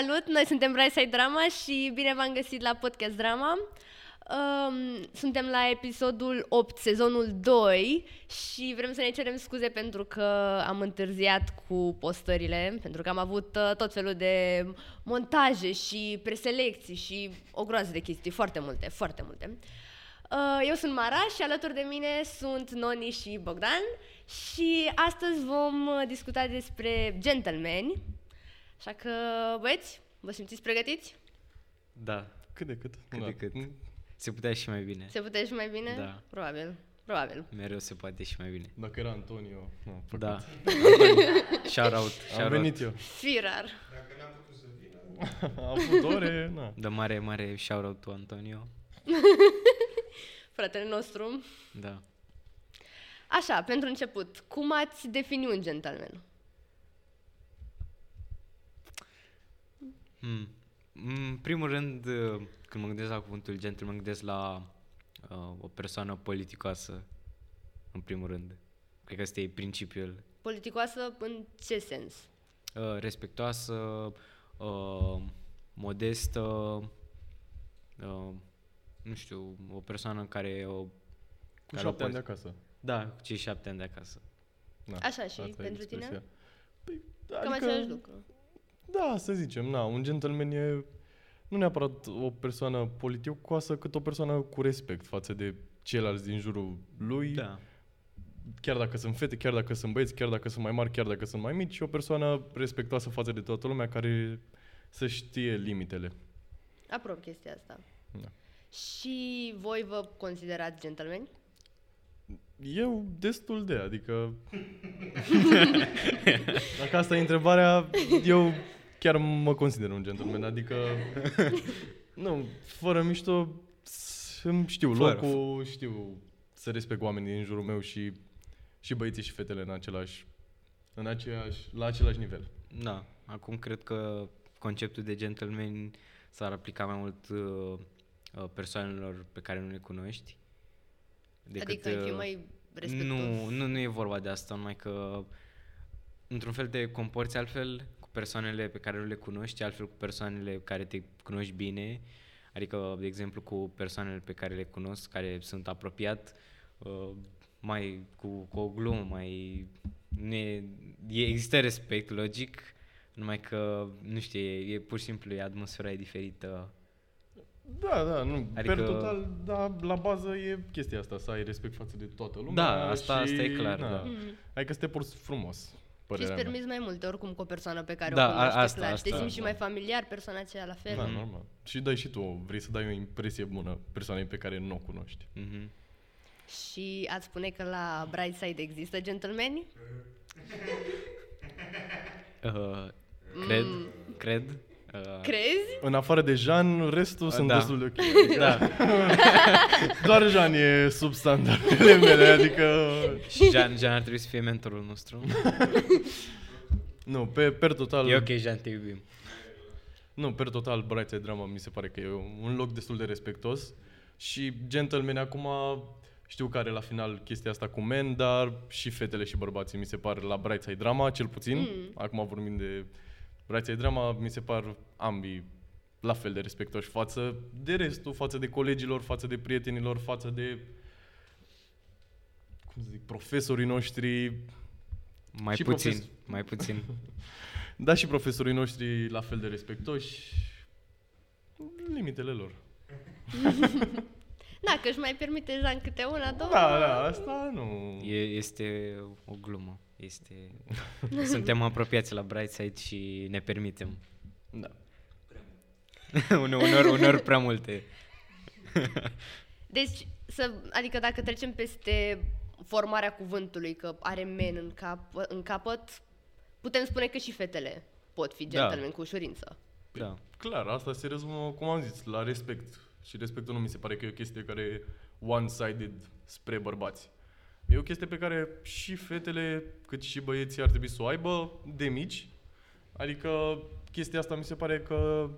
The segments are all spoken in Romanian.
Salut, noi suntem Brightside Drama și bine v-am găsit la Podcast Drama. Um, suntem la episodul 8, sezonul 2 și vrem să ne cerem scuze pentru că am întârziat cu postările, pentru că am avut uh, tot felul de montaje și preselecții și o groază de chestii, foarte multe, foarte multe. Uh, eu sunt Mara și alături de mine sunt Noni și Bogdan și astăzi vom uh, discuta despre gentlemen. Așa că, băieți, vă simțiți pregătiți? Da, Cât de cât. cât da. de cât. Se putea și mai bine. Se putea și mai bine? Da. Probabil. Probabil. Mereu se poate și mai bine. Dacă era Antonio, nu, Da. Shout out, Am shout out. venit eu. Firar. Am avut ore, na. Da, mare, mare shout out tu, Antonio. Fratele nostru. Da. Așa, pentru început, cum ați defini un gentleman? Hmm. În primul rând, uh, când mă gândesc la cuvântul gentleman, mă gândesc la uh, o persoană politicoasă, în primul rând. Cred că ăsta e principiul. Politicoasă în ce sens? Uh, respectoasă, uh, modestă, uh, nu știu, o persoană care o... Cu care șapte o ani de poți- acasă. Da, cu cei șapte ani de acasă. Na, Așa și asta e pentru tine? expresia. Păi, Cam același lucru. Da, să zicem, na, un gentleman e nu neapărat o persoană politicoasă, cât o persoană cu respect față de ceilalți din jurul lui, Da. chiar dacă sunt fete, chiar dacă sunt băieți, chiar dacă sunt mai mari, chiar dacă sunt mai mici, și o persoană respectoasă față de toată lumea care să știe limitele. Aprob chestia asta. Da. Și voi vă considerați gentlemen? Eu destul de, adică... Dacă asta e întrebarea, eu chiar mă consider un gentleman, adică... Nu, fără mișto, s- îmi știu Fără, locul, știu să respect oamenii din jurul meu și, și băieții și fetele în același, în aceeași, la același nivel. Da, acum cred că conceptul de gentleman s-ar aplica mai mult uh, uh, persoanelor pe care nu le cunoști. adică ai fi uh, mai respectuos? nu, nu, nu e vorba de asta, numai că într-un fel te comporți altfel cu persoanele pe care nu le cunoști, altfel cu persoanele care te cunoști bine, adică, de exemplu, cu persoanele pe care le cunosc, care sunt apropiat, uh, mai cu, cu o glumă, mai... Nu e, e, există respect, logic, numai că, nu știu, e, e pur și simplu, e atmosfera e diferită. Da, da, nu, adică... Adică- per total, da, la bază e chestia asta, să ai respect față de toată lumea Da, asta- și, asta e clar, na, da. Adică să te porți frumos, Și îți părerea mea. permiți mai multe, oricum, cu o persoană pe care Da, o a- cunoști, asta, clar. asta, Te simți și da. mai familiar, persoana aceea la fel. Da, normal. Și dai și tu, vrei să dai o impresie bună persoanei pe care nu o cunoști. Mhm. Și ați spune că la Brightside există gentlemani? Uh, cred, cred. Uh, Crezi? În afară de Jean, restul sunt da. destul de ok. Da, Doar Jean e sub standardele mele, adică... și Jean, Jean ar trebui să fie mentorul nostru. Nu, pe, per total... E ok, Jean, te iubim. Nu, per total, Brightside Drama mi se pare că e un loc destul de respectos și gentleman acum știu că are la final chestia asta cu men, dar și fetele și bărbații mi se par la Brightside Drama, cel puțin. Mm. Acum vorbim de Brightside Drama, mi se par ambii la fel de respectoși față de restul, față de colegilor, față de prietenilor, față de cum să zic, profesorii noștri, Mai Și puțin, profes- mai puțin. da și profesorii noștri la fel de respectoși, limitele lor. Da, că își mai permite Jean câte una, două. Da, da, asta nu. E, este o glumă. Este... Suntem apropiați la Brightside și ne permitem. Da. Une- uneori, uneori prea multe. Deci, să, adică dacă trecem peste formarea cuvântului, că are men în, cap, în capăt, putem spune că și fetele pot fi Da. gentlemen cu ușurință. Da. Clar, asta se rezumă, cum am zis, la respect. Și respectul nu mi se pare că e o chestie care e one-sided spre bărbați. E o chestie pe care și fetele, cât și băieții ar trebui să o aibă de mici. Adică chestia asta mi se pare că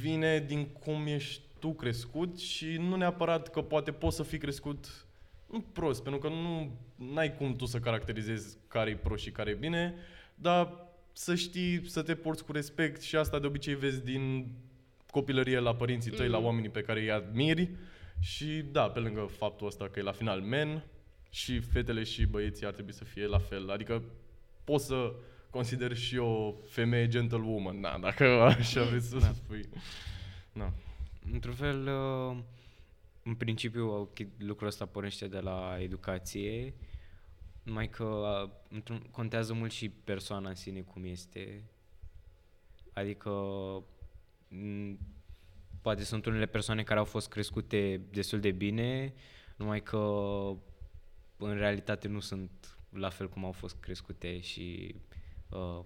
vine din cum ești tu crescut și nu neapărat că poate poți să fii crescut nu prost, pentru că nu ai cum tu să caracterizezi care e prost și care e bine, dar să știi să te porți cu respect și asta de obicei vezi din copilărie la părinții tăi, Mm. la oamenii pe care îi admiri și da, pe lângă faptul ăsta că e la final men și fetele și băieții ar trebui să fie la fel. Adică poți să consider și o femeie gentlewoman, da, dacă așa vrei să Da. spui. Da. Într-un fel, uh, în principiu, ok, lucrul ăsta pornește de la educație, numai că uh, într-un, contează mult și persoana în sine cum este. Adică, m, poate sunt unele persoane care au fost crescute destul de bine, numai că în realitate nu sunt la fel cum au fost crescute și uh,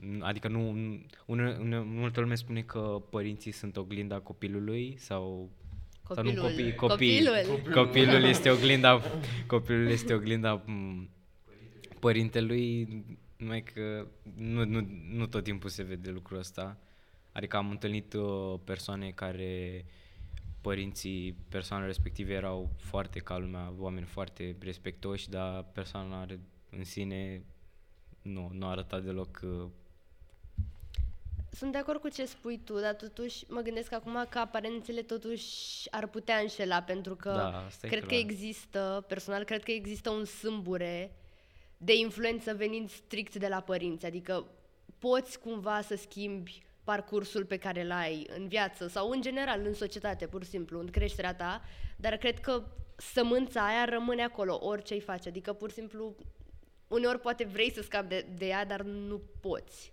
n- Adică nu, nu- une, une, multă lume spune că părinții sunt oglinda copilului sau sau nu Copilul. copii, copii. Copilul. Copilul este oglinda copilul este oglinda m, părintelui, numai că nu, nu, nu tot timpul se vede lucrul ăsta. Adică am întâlnit uh, persoane care părinții persoanele respective erau foarte ca lumea, oameni foarte respectoși, dar persoana are în sine nu, nu a arătat deloc uh, Sunt de acord cu ce spui tu, dar totuși mă gândesc acum că aparențele totuși ar putea înșela, pentru că Da, asta e cred că clar. există, personal, cred că există un sâmbure de influență venind strict de la părinți, adică poți cumva să schimbi parcursul pe care îl ai în viață sau în general în societate, pur și simplu, în creșterea ta, dar cred că sămânța aia rămâne acolo, orice îi faci, adică pur și simplu uneori poate vrei să scapi de, de ea, dar nu poți.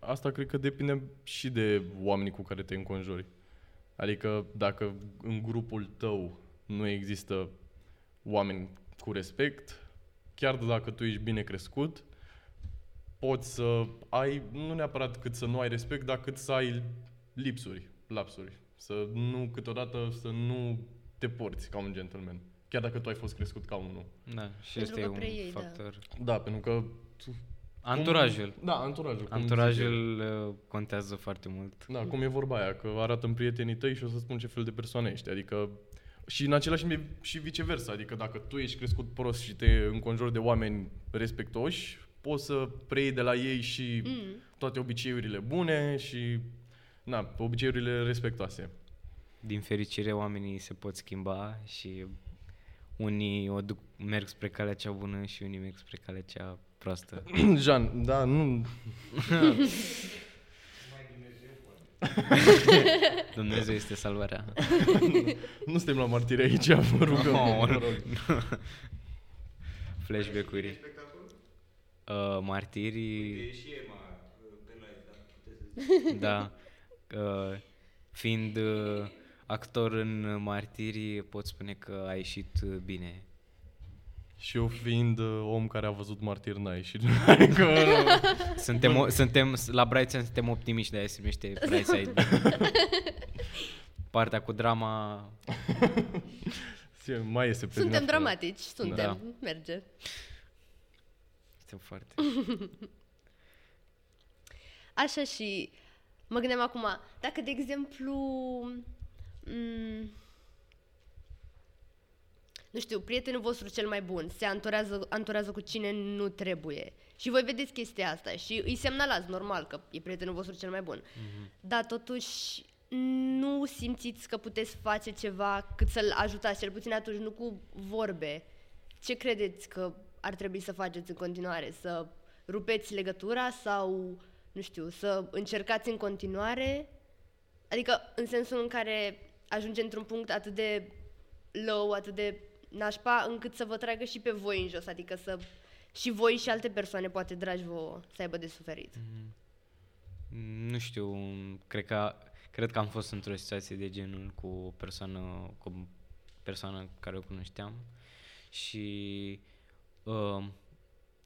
Asta cred că depinde și de oamenii cu care te înconjuri. Adică dacă în grupul tău nu există oameni cu respect, chiar dacă tu ești bine crescut, poți să ai, nu neapărat cât să nu ai respect, dar cât să ai lipsuri, lapsuri. Să nu, câteodată, să nu te porți ca un gentleman. Chiar dacă tu ai fost crescut ca unul. Da, și Pentru este că un preiei, da. factor. Da, pentru că... Anturajul. Da, anturajul. cum zice. Anturajul uh, contează foarte mult. Da, cum e vorba aia, că arată în prietenii tăi și o să spun ce fel de persoane ești. Adică și în același timp e și viceversa. Adică dacă tu ești crescut prost și te înconjori de oameni respectoși, poți să preiei de la ei și Mm. toate obiceiurile bune și na, obiceiurile respectoase. Din fericire, oamenii se pot schimba și unii o duc, merg spre calea cea bună și unii merg spre calea cea proastă. Jean, da, nu... Dumnezeu este salvarea. Nu suntem la martire aici, vă rugăm. Oh, vă rog. Flashback-uri. Uh, martirii, E și Ema pe live, da? Puteți să da. Uh, fiind uh, actor în Martirii, pot spune că a ieșit uh, bine. Și eu fiind uh, om care a văzut martir n-ai și adică, Suntem, o, suntem la Brightside suntem optimiști, de aia se numește Brightside. Partea cu drama mai iese pe din Suntem afară. dramatici, suntem, Da. merge. Suntem foarte. Așa și mă gândeam acum, dacă de exemplu, m- nu știu, prietenul vostru cel mai bun se anturează, anturează cu cine nu trebuie și voi vedeți chestia asta și îi semnalați normal că e prietenul vostru cel mai bun, mm-hmm. dar totuși nu simțiți că puteți face ceva cât să-l ajutați, cel puțin atunci, nu cu vorbe. Ce credeți că ar trebui să faceți în continuare? Să rupeți legătura sau, nu știu, să încercați în continuare? Adică în sensul în care ajunge într-un punct atât de low, atât de nașpa, încât să vă tragă și pe voi în jos, adică să și voi și alte persoane, poate dragi vouă, să aibă de suferit. Nu știu, cred că, cred că am fost într-o situație de genul cu o persoană, cu o persoană care o cunoșteam și uh,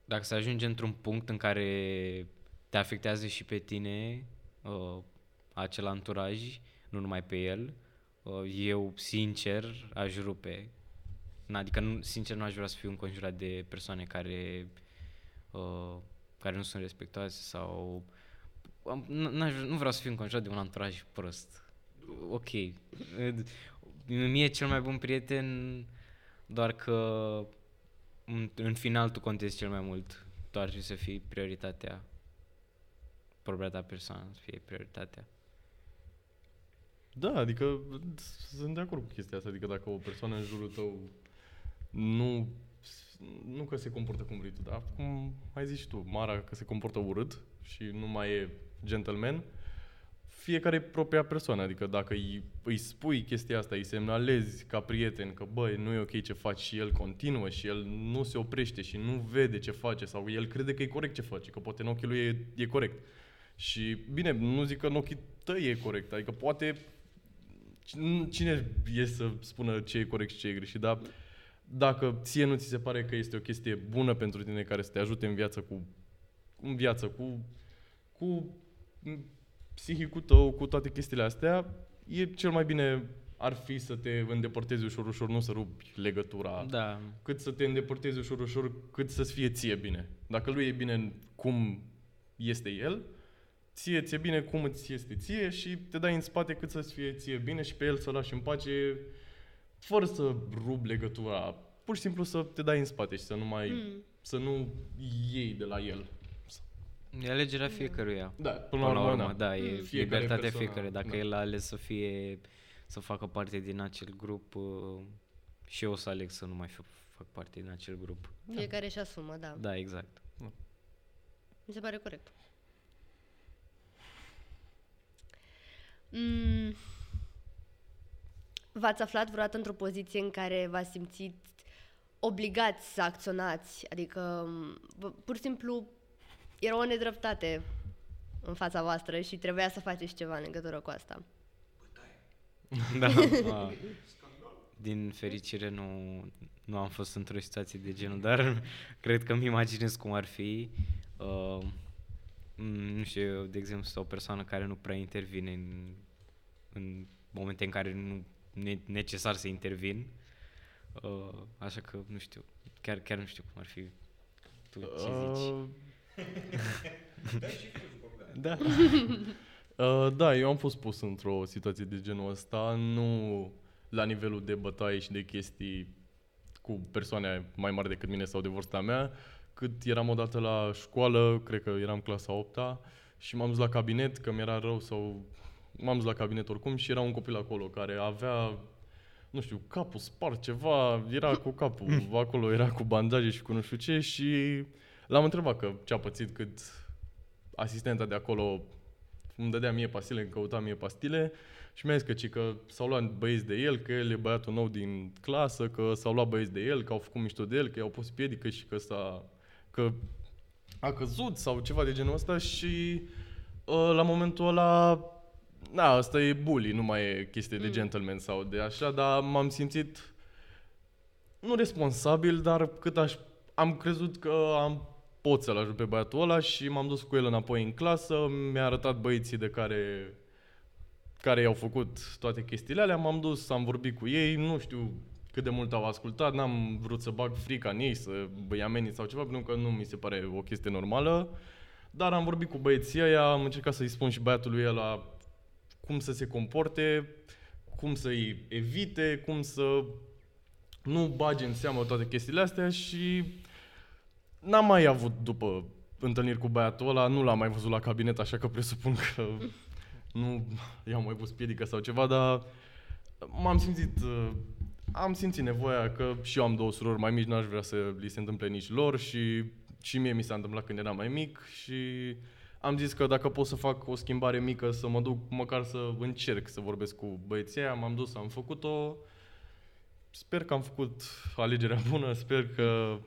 dacă se ajunge într-un punct în care te afectează și pe tine uh, acel anturaj, nu numai pe el, uh, eu sincer aș rupe. N- Adică, nu, sincer, nu aș vrea să fiu înconjurat de persoane care, uh, care nu sunt respectoase sau am- n- n-aș, vrea- nu vreau să fiu înconjurat de un anturaj prost. Ok. Mie e cel mai bun prieten, doar că în, în final tu contezi cel mai mult. Tu ar trebui să fii prioritatea. propria ta persoană să fie prioritatea. Da, adică sunt de acord cu chestia asta. Adică dacă o persoană în jurul tău nu, nu că se comportă cum vrei tu, dar cum ai zis și tu, Mara că se comportă urât și nu mai e gentleman, fiecare e propria persoană. Adică dacă îi, îi spui chestia asta, îi semnalezi ca prieten că băi, nu e ok ce faci și el continuă și el nu se oprește și nu vede ce face sau el crede că e corect ce face, că poate în ochii lui e, e corect. Și bine, nu zic că în ochii tăi e corect, adică poate cine e să spună ce e corect și ce e greșit, dar dacă ție nu ți se pare că este o chestie bună pentru tine care să te ajute în viață cu în viață, cu, cu psihicul tău, cu toate chestiile astea, e cel mai bine ar fi să te îndepărtezi ușor, ușor, nu să rupi legătura, Da. cât să te îndepărtezi ușor, ușor, cât să-ți fie ție bine. Dacă lui e bine cum este el, ție ți-e bine cum îți este ție și te dai în spate cât să-ți fie ție bine și pe el să-l lași în pace fără să rup legătura. Pur și simplu să te dai în spate și să nu mai, Mm. să nu iei de la el. E alegerea fiecăruia. Da, până, Până la urmă, da. da, e Mm. Fiecare libertatea persoană, fiecare. Dacă da. el a ales să fie, să facă parte din acel grup, uh, și eu o să aleg să nu mai fac, fac parte din acel grup. Fiecare își asumă, da. Da, exact. Mi se pare corect. Mm. V-ați aflat vreodată într-o poziție în care v-ați simțit obligați să acționați? Adică, m, vă- pur și simplu, era o nedreptate în fața voastră și trebuia să faceți ceva în legătură cu asta. Da. a, din fericire nu, nu am fost într-o situație de genul, dar cred că îmi imaginez cum ar fi. Uh, m, nu știu, eu, de exemplu, sunt o persoană care nu prea intervine în, în momente în care nu e necesar să intervin. Uh, așa că, nu știu, chiar, chiar nu știu cum ar fi. Tu ce zici? Uh, Da. Uh, da, eu am fost pus într-o situație de genul ăsta, nu la nivelul de bătaie și de chestii cu persoane mai mari decât mine sau de vârsta mea, cât eram odată la școală, cred că eram clasa 8 și m-am dus la cabinet, că mi-era rău sau m-am dus la cabinet oricum și era un copil acolo care avea nu știu, capul spart ceva, era cu capul acolo, era cu bandaje și cu nu știu ce și l-am întrebat că ce a pățit cât asistenta de acolo îmi dădea mie pastile, îmi căuta mie pastile și mi-a zis că, ci că s-au luat băieți de el, că el e băiatul nou din clasă, că s-au luat băieți de el, că au făcut mișto de el, că i-au pus piedică și că s-a, că a căzut sau ceva de genul ăsta și uh, la momentul ăla na, asta e bully, nu mai e chestie de Mm. gentleman sau de așa, dar m-am simțit nu responsabil, dar cât aș, am crezut că am pot să-l ajut pe băiatul ăla și m-am dus cu el înapoi în clasă, mi-a arătat băieții de care care i-au făcut toate chestiile alea, m-am dus, am vorbit cu ei, nu știu cât de mult au ascultat, n-am vrut să bag frica în ei, să îi ameninț sau ceva, pentru că nu mi se pare o chestie normală, dar am vorbit cu băieții ăia, am încercat să-i spun și băiatului ăla cum să se comporte, cum să-i evite, cum să nu bage în seamă toate chestiile astea și n-am mai avut după întâlniri cu băiatul ăla, nu l-am mai văzut la cabinet, așa că presupun că nu i-am mai pus piedică sau ceva, dar m-am simțit, uh, am simțit nevoia că și eu am două surori mai mici, n-aș vrea să li se întâmple nici lor și și mie mi s-a întâmplat când eram mai mic și am zis că dacă pot să fac o schimbare mică, să mă duc măcar să încerc să vorbesc cu băieții aia, m-am dus, am făcut-o. Sper că am făcut alegerea bună, sper că...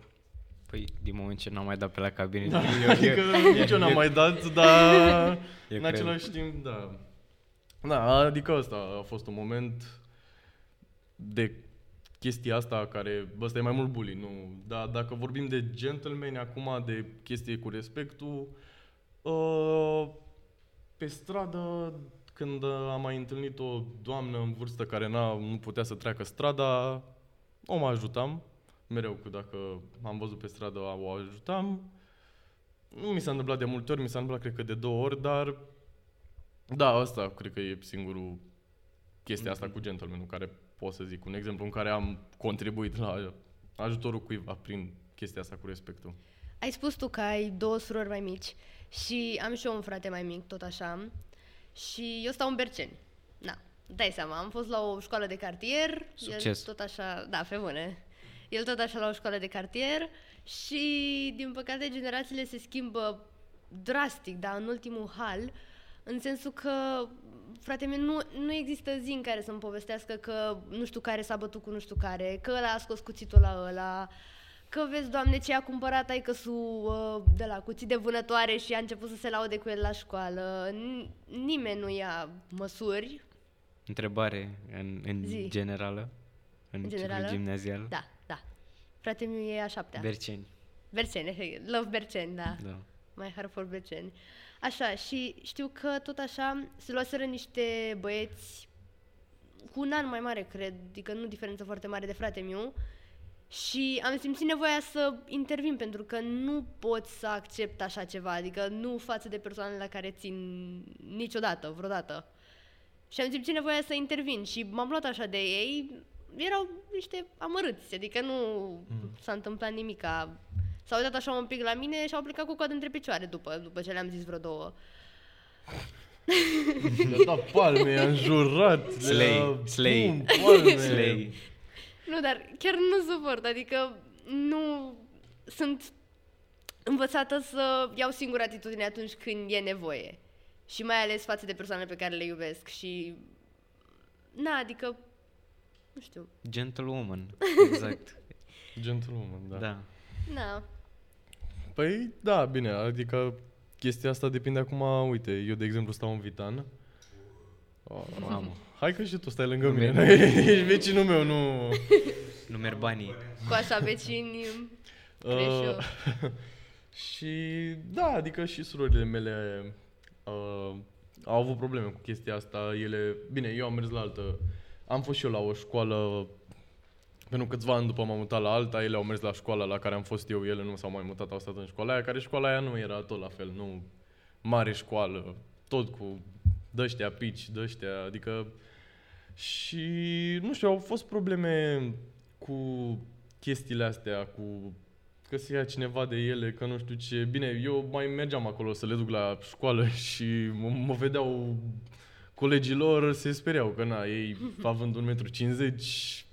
Păi, din moment ce n-am mai dat pe la cabinet, Da, eu, adică nici eu n-am mai dat, dar eu în cred. același timp, da. Da, adică ăsta a fost un moment de chestia asta care, bă, ăsta e mai mult bullying, nu. Dar dacă vorbim de gentleman acum, de chestie cu respectul, uh, pe stradă, când am mai întâlnit o doamnă în vârstă care n-a, nu putea să treacă strada, o mă ajutam, mereu că dacă am văzut pe stradă o ajutam. Nu mi s-a întâmplat de multe ori, mi s-a întâmplat cred că de două ori, dar da, asta cred că e singurul chestia asta cu gentlemanul care pot să zic, un exemplu în care am contribuit la ajutorul cuiva prin chestia asta cu respectul. ai spus tu că ai două surori mai mici și am și eu un frate mai mic, tot așa. Și eu stau în Berceni. Na, dai seama, am fost la o școală de cartier. Succes. El tot așa, da, pe bune. El tot așa la o școală de cartier și, din păcate, generațiile se schimbă drastic, dar în ultimul hal, în sensul că, frate meu, nu, nu există zi în care să-mi povestească că nu știu care s-a bătut cu nu știu care, că ăla a scos cuțitul la ăla, că vezi, doamne, ce a cumpărat ai căsul uh, de la cuțit de vânătoare și a început să se laude cu el la școală. N- nimeni nu ia măsuri. Întrebare în, în Zi. generală, în, În ciclul generală? gimnazial. Da, da. Frate meu e a șaptea. Berceni. Berceni, efectiv. love Berceni, da. Da. mai hard for Berceni. Așa, și știu că tot așa se luaseră niște băieți cu un an mai mare, cred, adică nu diferență foarte mare de frate meu, și am simțit nevoia să intervin pentru că nu pot să accept așa ceva, adică nu față de persoanele la care țin niciodată, vreodată. Și am simțit nevoia să intervin și m-am luat așa de ei, erau niște amărâți, adică nu s-a întâmplat nimica. S-au uitat așa un pic la mine și au plecat cu coadă între picioare după, după ce le-am zis vreo două. Mi-a dat palme, i-a înjurat. Slay, le-a- slay, Bum, palme. slay. Nu, dar chiar nu suport, adică nu sunt învățată să iau singur atitudine atunci când e nevoie. Și mai ales față de persoanele pe care le iubesc și... Na, adică... Nu știu. Gentlewoman, exact. Gentlewoman, da. da. Na. Păi, da, bine, adică chestia asta depinde acum, uite, eu de exemplu stau în Vitan. Oh, Mamă, hai că și tu stai lângă Nu mine, merg. ești vecinul meu, nu... nu merg banii. Cu așa vecini crești eu. Uh, și da, adică și surorile mele uh, au avut probleme cu chestia asta. Ele, bine, eu am mers la altă, am fost și eu la o școală pentru câțiva ani după m-am mutat la alta, ele au mers la școala la care am fost eu, ele nu s-au mai mutat, au stat în școala aia, care școala aia nu era tot la fel, nu mare școală, tot cu dăștia pici, dăștia, adică și nu știu, au fost probleme cu chestiile astea, cu că se ia cineva de ele, că nu știu ce. Bine, eu mai mergeam acolo să le duc la școală și mă, mă vedeau colegii lor, se speriau că na, ei având 1,50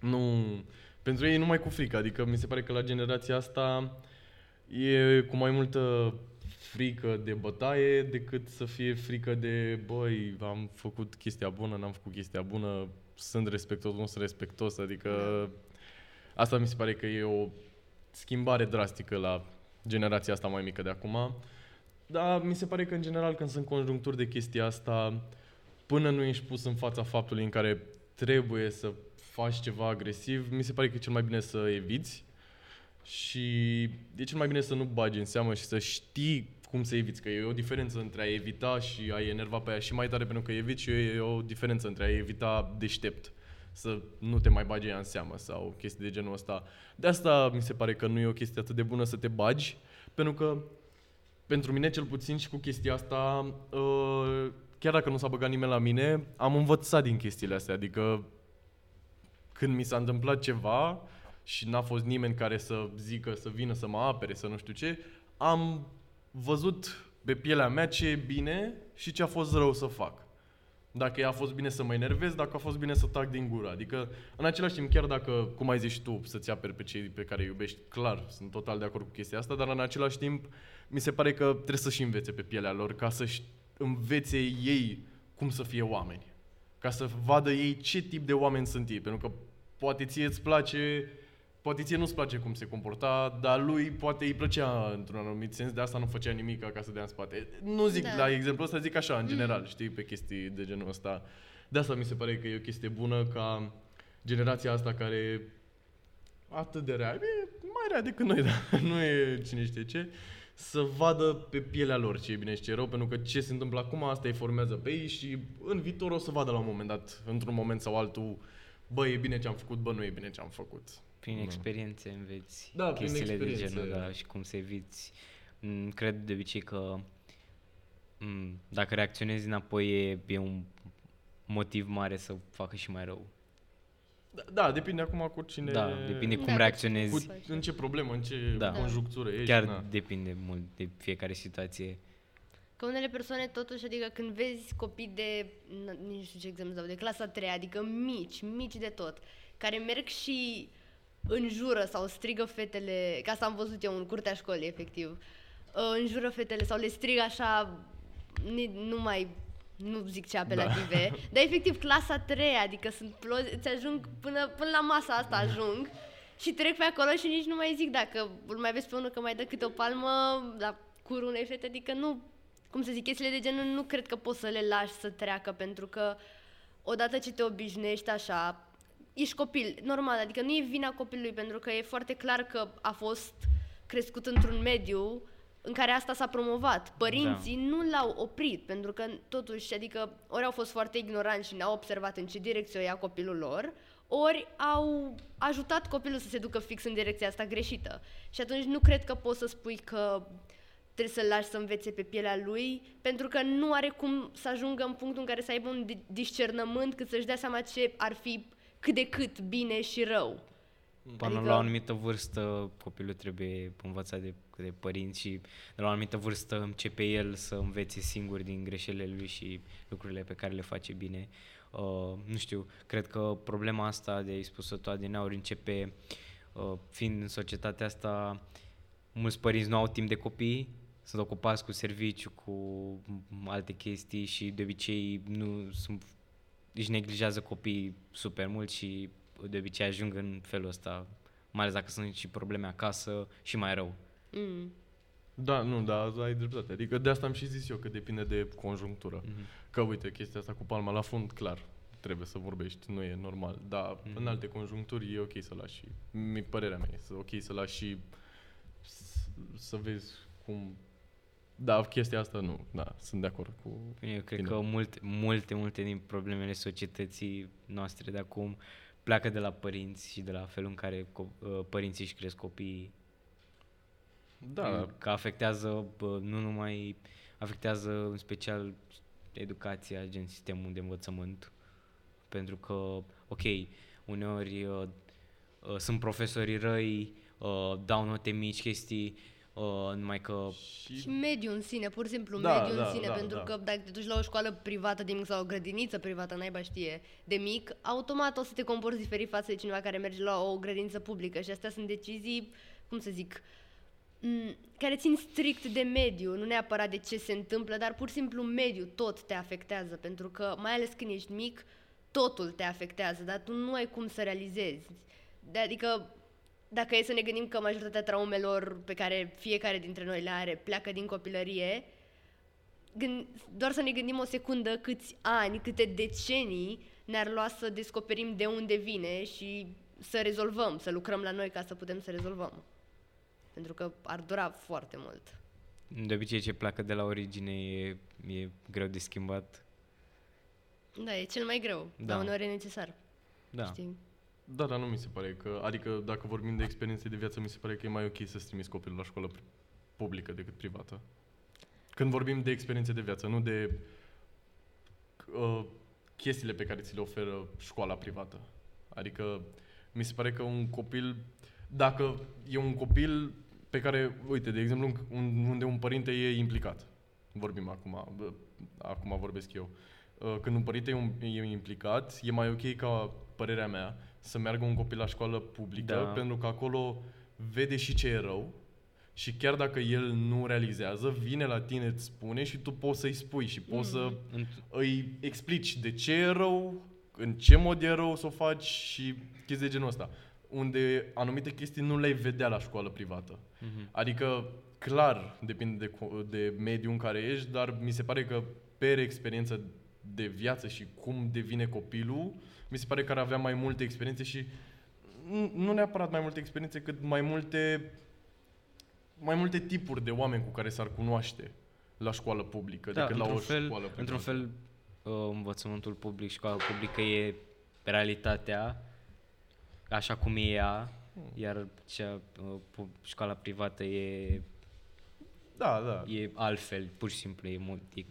m, nu... Pentru ei numai cu frică, adică mi se pare că la generația asta e cu mai multă frică de bătaie decât să fie frică de, băi, am făcut chestia bună, n-am făcut chestia bună, sunt respectos, nu sunt respectos, adică asta mi se pare că e o schimbare drastică la generația asta mai mică de acum. Dar mi se pare că, în general, când sunt conjuncturi de chestia asta, până nu ești pus în fața faptului în care trebuie să faci ceva agresiv, mi se pare că e cel mai bine să eviți și e cel mai bine să nu bagi în seamă și să știi cum să eviți, că e o diferență între a evita și a enerva pe aia și mai tare pentru că eviți și e o diferență între a evita deștept să nu te mai bagi ea în seamă sau chestii de genul ăsta. De asta mi se pare că nu e o chestie atât de bună să te bagi, pentru că pentru mine cel puțin și cu chestia asta, uh, chiar dacă nu s-a băgat nimeni la mine, am învățat din chestiile astea, adică când mi s-a întâmplat ceva și n-a fost nimeni care să zică, să vină să mă apere, să nu știu ce, am văzut pe pielea mea ce e bine și ce a fost rău să fac. Dacă a fost bine să mă enervez, dacă a fost bine să tac din gură. Adică, în același timp, chiar dacă, cum ai zis și tu, să-ți aperi pe cei pe care îi iubești, clar, sunt total de acord cu chestia asta, dar în același timp, mi se pare că trebuie să-și învețe pe pielea lor ca să-și învețe ei cum să fie oameni. Ca să vadă ei ce tip de oameni sunt ei. Pentru că poate ție îți place, poate ție nu-ți place cum se comporta, dar lui poate îi plăcea într-un anumit sens, de asta nu făcea nimic ca să dea în spate. Nu zic Da. da. la exemplu ăsta, zic așa, în general, știi, pe chestii de genul ăsta. De asta mi se pare că e o chestie bună ca generația asta care atât de rea, e mai rea decât noi, dar nu e cine știe ce, să vadă pe pielea lor ce e bine și ce e rău, pentru că ce se întâmplă acum, asta îi formează pe ei și în viitor o să vadă la un moment dat, într-un moment sau altul, bă, e bine ce am făcut, bă, nu e bine ce am făcut. Prin Da. experiențe înveți Da, prin chestiile de experiențe. genul, da, și cum să eviți. Mm, Cred de obicei că mm, dacă reacționezi înapoi e, e un motiv mare să facă și mai rău. Da, da, depinde acum cu cine... Da, depinde cum Da, reacționezi. Cu, în ce problemă, în ce Da. conjunctură ești. Chiar na. depinde mult de fiecare situație. Că unele persoane totuși, adică când vezi copii de, n- nici nu știu ce exemplu să dau, de clasa 3, adică mici, mici de tot, care merg și înjură sau strigă fetele, ca asta am văzut eu în curtea școlii, efectiv, uh, înjură fetele sau le strigă așa, ni- nu mai, nu zic ce apelative, da. dar efectiv clasa 3, adică sunt plo- îți ajung până, până la masa asta ajung și trec pe acolo și nici nu mai zic dacă îl mai vezi pe unul că mai dă câte o palmă la curul unei fete, adică nu, cum să zic, chestiile de genul nu cred că poți să le lași să treacă pentru că odată ce te obișnuiești așa, ești copil, normal, adică nu e vina copilului pentru că e foarte clar că a fost crescut într-un mediu în care asta s-a promovat. Părinții da. nu l-au oprit, pentru că totuși, adică ori au fost foarte ignoranți și n-au observat în ce direcție o ia copilul lor, ori au ajutat copilul să se ducă fix în direcția asta greșită. Și atunci nu cred că poți să spui că trebuie să-l lași să învețe pe pielea lui, pentru că nu are cum să ajungă în punctul în care să aibă un di- discernământ cât să-și dea seama ce ar fi cât de cât bine și rău. Până Adică- la o anumită vârstă copilul trebuie învățat de, de părinți și de la o anumită vârstă începe el să învețe singur din greșelile lui și lucrurile pe care le face bine. Uh, nu știu, cred că problema asta de ai spus-o tu adineauri începe uh, fiind în societatea asta mulți părinți nu au timp de copii, sunt ocupați cu serviciu, cu m- alte chestii și de obicei nu sunt își neglijează copiii super mult și de obicei ajung în felul ăsta, mai ales dacă sunt și probleme acasă și mai rău. Mm. Da, nu, da, ai dreptate. Adică de asta am și zis eu că depinde de conjunctură. Mm-hmm. Că uite, chestia asta cu palma la fund, clar, trebuie să vorbești, nu e normal. Dar Mhm. în alte conjuncturi e ok să lași și, mi părerea mea, e ok să lași și s- să vezi cum... Da, chestia asta nu, da, sunt de acord cu... Eu cred Bine. că multe, multe, multe din problemele societății noastre de acum pleacă de la părinți și de la felul în care co- uh, părinții își cresc copiii. Da, Că afectează bă, nu numai, afectează în special educația, gen sistemul de învățământ. Pentru că, ok, uneori uh, uh, sunt profesorii răi, uh, dau note mici, chestii, uh, numai că și... Și mediul în sine, pur și simplu Da, mediul da, în sine, da, pentru da. că dacă te duci la o școală privată de mic sau o grădiniță privată, naiba știe, de mic, automat o să te comporți diferit față de cineva care merge la o grădiniță publică și astea sunt decizii, cum să zic, m, care țin strict de mediu, nu neapărat de ce se întâmplă, dar pur și simplu mediul tot te afectează, pentru că mai ales când ești mic, totul te afectează, dar tu nu ai cum să realizezi. De, adică dacă e să ne gândim că majoritatea traumelor pe care fiecare dintre noi le are pleacă din copilărie, gând, doar să ne gândim o secundă câți ani, câte decenii ne-ar lua să descoperim de unde vine și să rezolvăm, să lucrăm la noi ca să putem să rezolvăm. Pentru că ar dura foarte mult. de obicei ce pleacă de la origine e, e greu de schimbat. Da, e cel mai greu, Da. dar uneori e necesar. Da. Știi? Da, dar nu mi se pare că... Adică dacă vorbim de experiențe de viață, mi se pare că e mai ok să-ți trimiți copilul la școală pri- publică decât privată. Când vorbim de experiențe de viață, nu de uh, chestiile pe care ți le oferă școala privată. Adică mi se pare că un copil, dacă e un copil pe care, uite, de exemplu, un, unde un părinte e implicat, vorbim acum, bă, acum vorbesc eu, Uh, când un părinte e, un, e implicat, e mai ok ca părerea mea să meargă un copil la școală publică, Da. pentru că acolo vede și ce e rău și chiar dacă el nu realizează, vine la tine, îți spune și tu poți să-i spui și poți să Înt- îi explici de ce e rău, în ce mod e rău să o faci și chestii de genul ăsta. Unde anumite chestii nu le-ai vedea la școală privată. Mhm. Adică, clar, depinde de, co- de mediul în care ești, dar mi se pare că per experiență de viață și cum devine copilul, mi se pare că ar avea mai multe experiențe și nu- nu neapărat mai multe experiențe, cât mai multe mai multe tipuri de oameni cu care s-ar cunoaște la școală publică Da, decât la o într-un fel, școală privată. într-un fel uh, învățământul public, școala publică e realitatea așa cum e ea, iar cea, uh, pu- școala privată e, Da, da. e altfel, pur și simplu e mult, e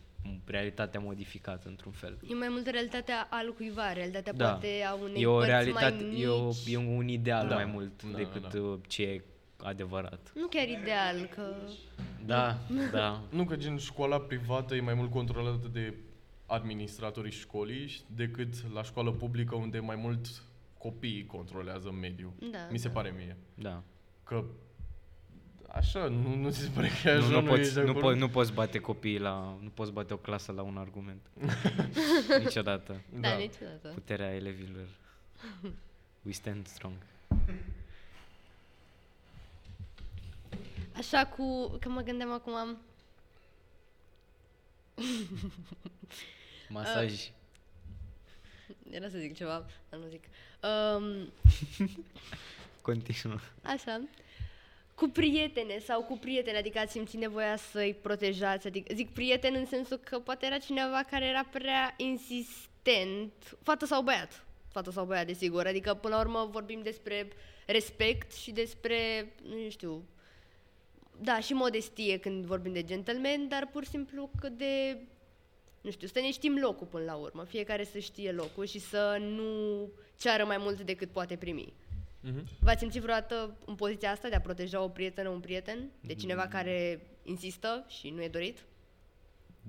realitatea modificată într-un fel. E mai mult realitatea al cuiva, realitatea Da. poate a unei E o părți realitate, mai mici. e, o, e un ideal Da. mai mult Da, decât da. uh, ce e adevărat. Nu chiar ideal, că... Da, da. Nu că gen școala privată e mai mult controlată de administratorii școlii și- decât la școală publică unde mai mult copiii controlează mediul. Da, Mi se da. pare mie. da. Că așa, nu, nu ți se pare că e așa, Nu, nu, ești poți, de nu, acord? po- nu poți bate copiii la... Nu poți bate o clasă la un argument. Niciodată. Da, niciodată. Puterea elevilor. We stand strong. Așa cu... Că mă gândeam acum... Masaj. Era să zic ceva, dar nu zic. Um, Continuă. Așa. Cu prietene sau cu prieteni, adică ați simțit nevoia să-i protejați, adică zic prieten în sensul că poate era cineva care era prea insistent, fată sau băiat, fată sau băiat, desigur, adică până la urmă vorbim despre respect și despre, nu știu, da, și modestie când vorbim de gentleman, dar pur și simplu cât de, nu știu, să ne știm locul până la urmă, fiecare să știe locul și să nu ceară mai mult decât poate primi. Mhm. V-ați simțit vreodată în poziția asta de a proteja o prietenă, un prieten? De cineva care insistă și nu e dorit?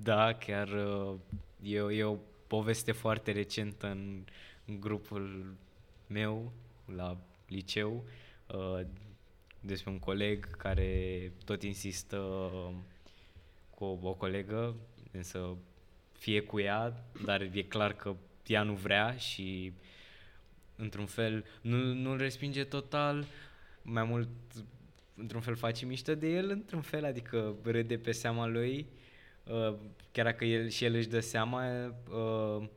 Da, chiar uh, e, o- e o poveste foarte recentă în, în grupul meu la liceu uh, despre un coleg care tot insistă uh, cu o, o colegă să fie cu ea, dar e clar că ea nu vrea și într-un fel nu, nu-l respinge total, mai mult într-un fel face mișto de el, într-un fel, adică râde pe seama lui, uh, chiar dacă el și el își dă seama, uh,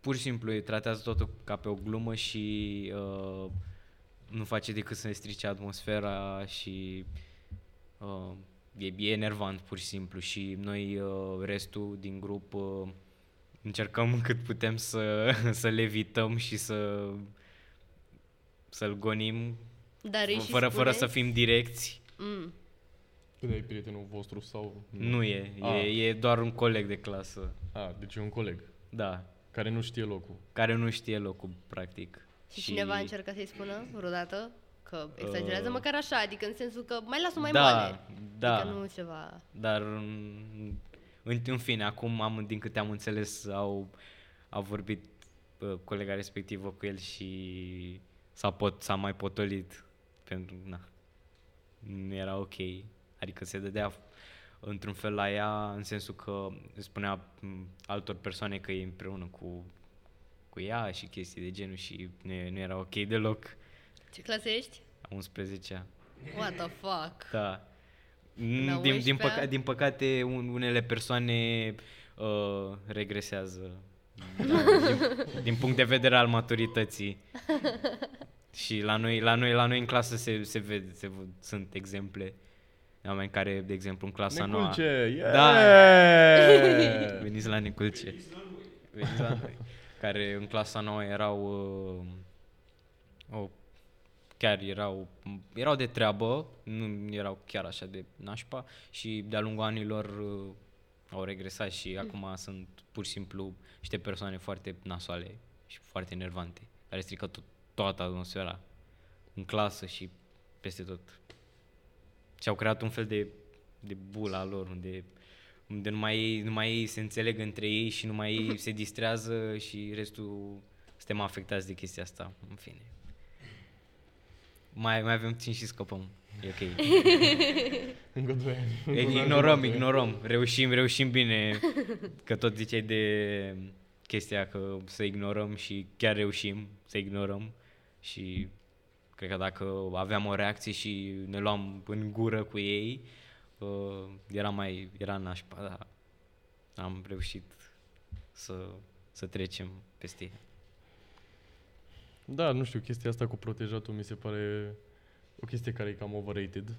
pur și simplu îi tratează totul ca pe o glumă și uh, nu face decât să ne strice atmosfera și uh, e, e enervant pur și simplu și noi uh, restul din grup uh, încercăm cât putem să, să le evităm și să să-l gonim Dar îi și fără, fără să spuneți? fim direcți. Mm. Când ai prietenul vostru sau... Nu e, Ah. e, e doar un coleg de clasă. A, deci e un coleg Da, care nu știe locul. care nu știe locul, practic. Și, cineva încercă să-i spună vreodată că exagerează, Uh, măcar așa, adică în sensul că mai lasă mai da, moale. da, Adică nu ceva... dar în, în, în fine, acum am, din câte am înțeles, au, au vorbit uh, colega respectivă cu el și s-a, pot, s-a mai potolit pentru, na, nu era ok. Adică se dădea într-un fel la ea, în sensul că îi spunea m, altor persoane că e împreună cu, cu ea și chestii de genul și nu, e- nu era ok deloc Ce clasă ești? a 11-a. What the fuck? Da. La Mm, Din, din, 11-a? păca- din păcate, un, unele persoane uh, regresează da, din, din punct de vedere al maturității. Și la noi, la noi, la noi în clasă se, se vede, se, văd- sunt exemple de oameni care, de exemplu, în clasa noua... Neculce, yeah! Da. Veniți la Neculce. Veniți la noi. Care în clasa nouă erau uh, o, chiar erau, erau de treabă, nu erau chiar așa de nașpa și de-a lungul anilor uh, au regresat și acum sunt pur și simplu niște persoane foarte nasoale și foarte enervante, care strică tot, toată atmosfera în clasă și peste tot. Și au creat un fel de, de bula lor, unde, unde numai, ei, numai ei se înțeleg între ei și numai ei se distrează și restul suntem afectați de chestia asta, în fine. Mai, mai avem timp și scăpăm. E ok. Încă doi ani. E, ignorăm, ignorăm. Reușim, reușim bine. Că tot ziceai de chestia că să ignorăm și chiar reușim să ignorăm. Și cred că dacă aveam o reacție și ne luam în gură cu ei, uh, era mai, era nașpa, dar am reușit să, să trecem peste ea. Da, nu știu, chestia asta cu protejatul mi se pare o chestie care e cam overrated,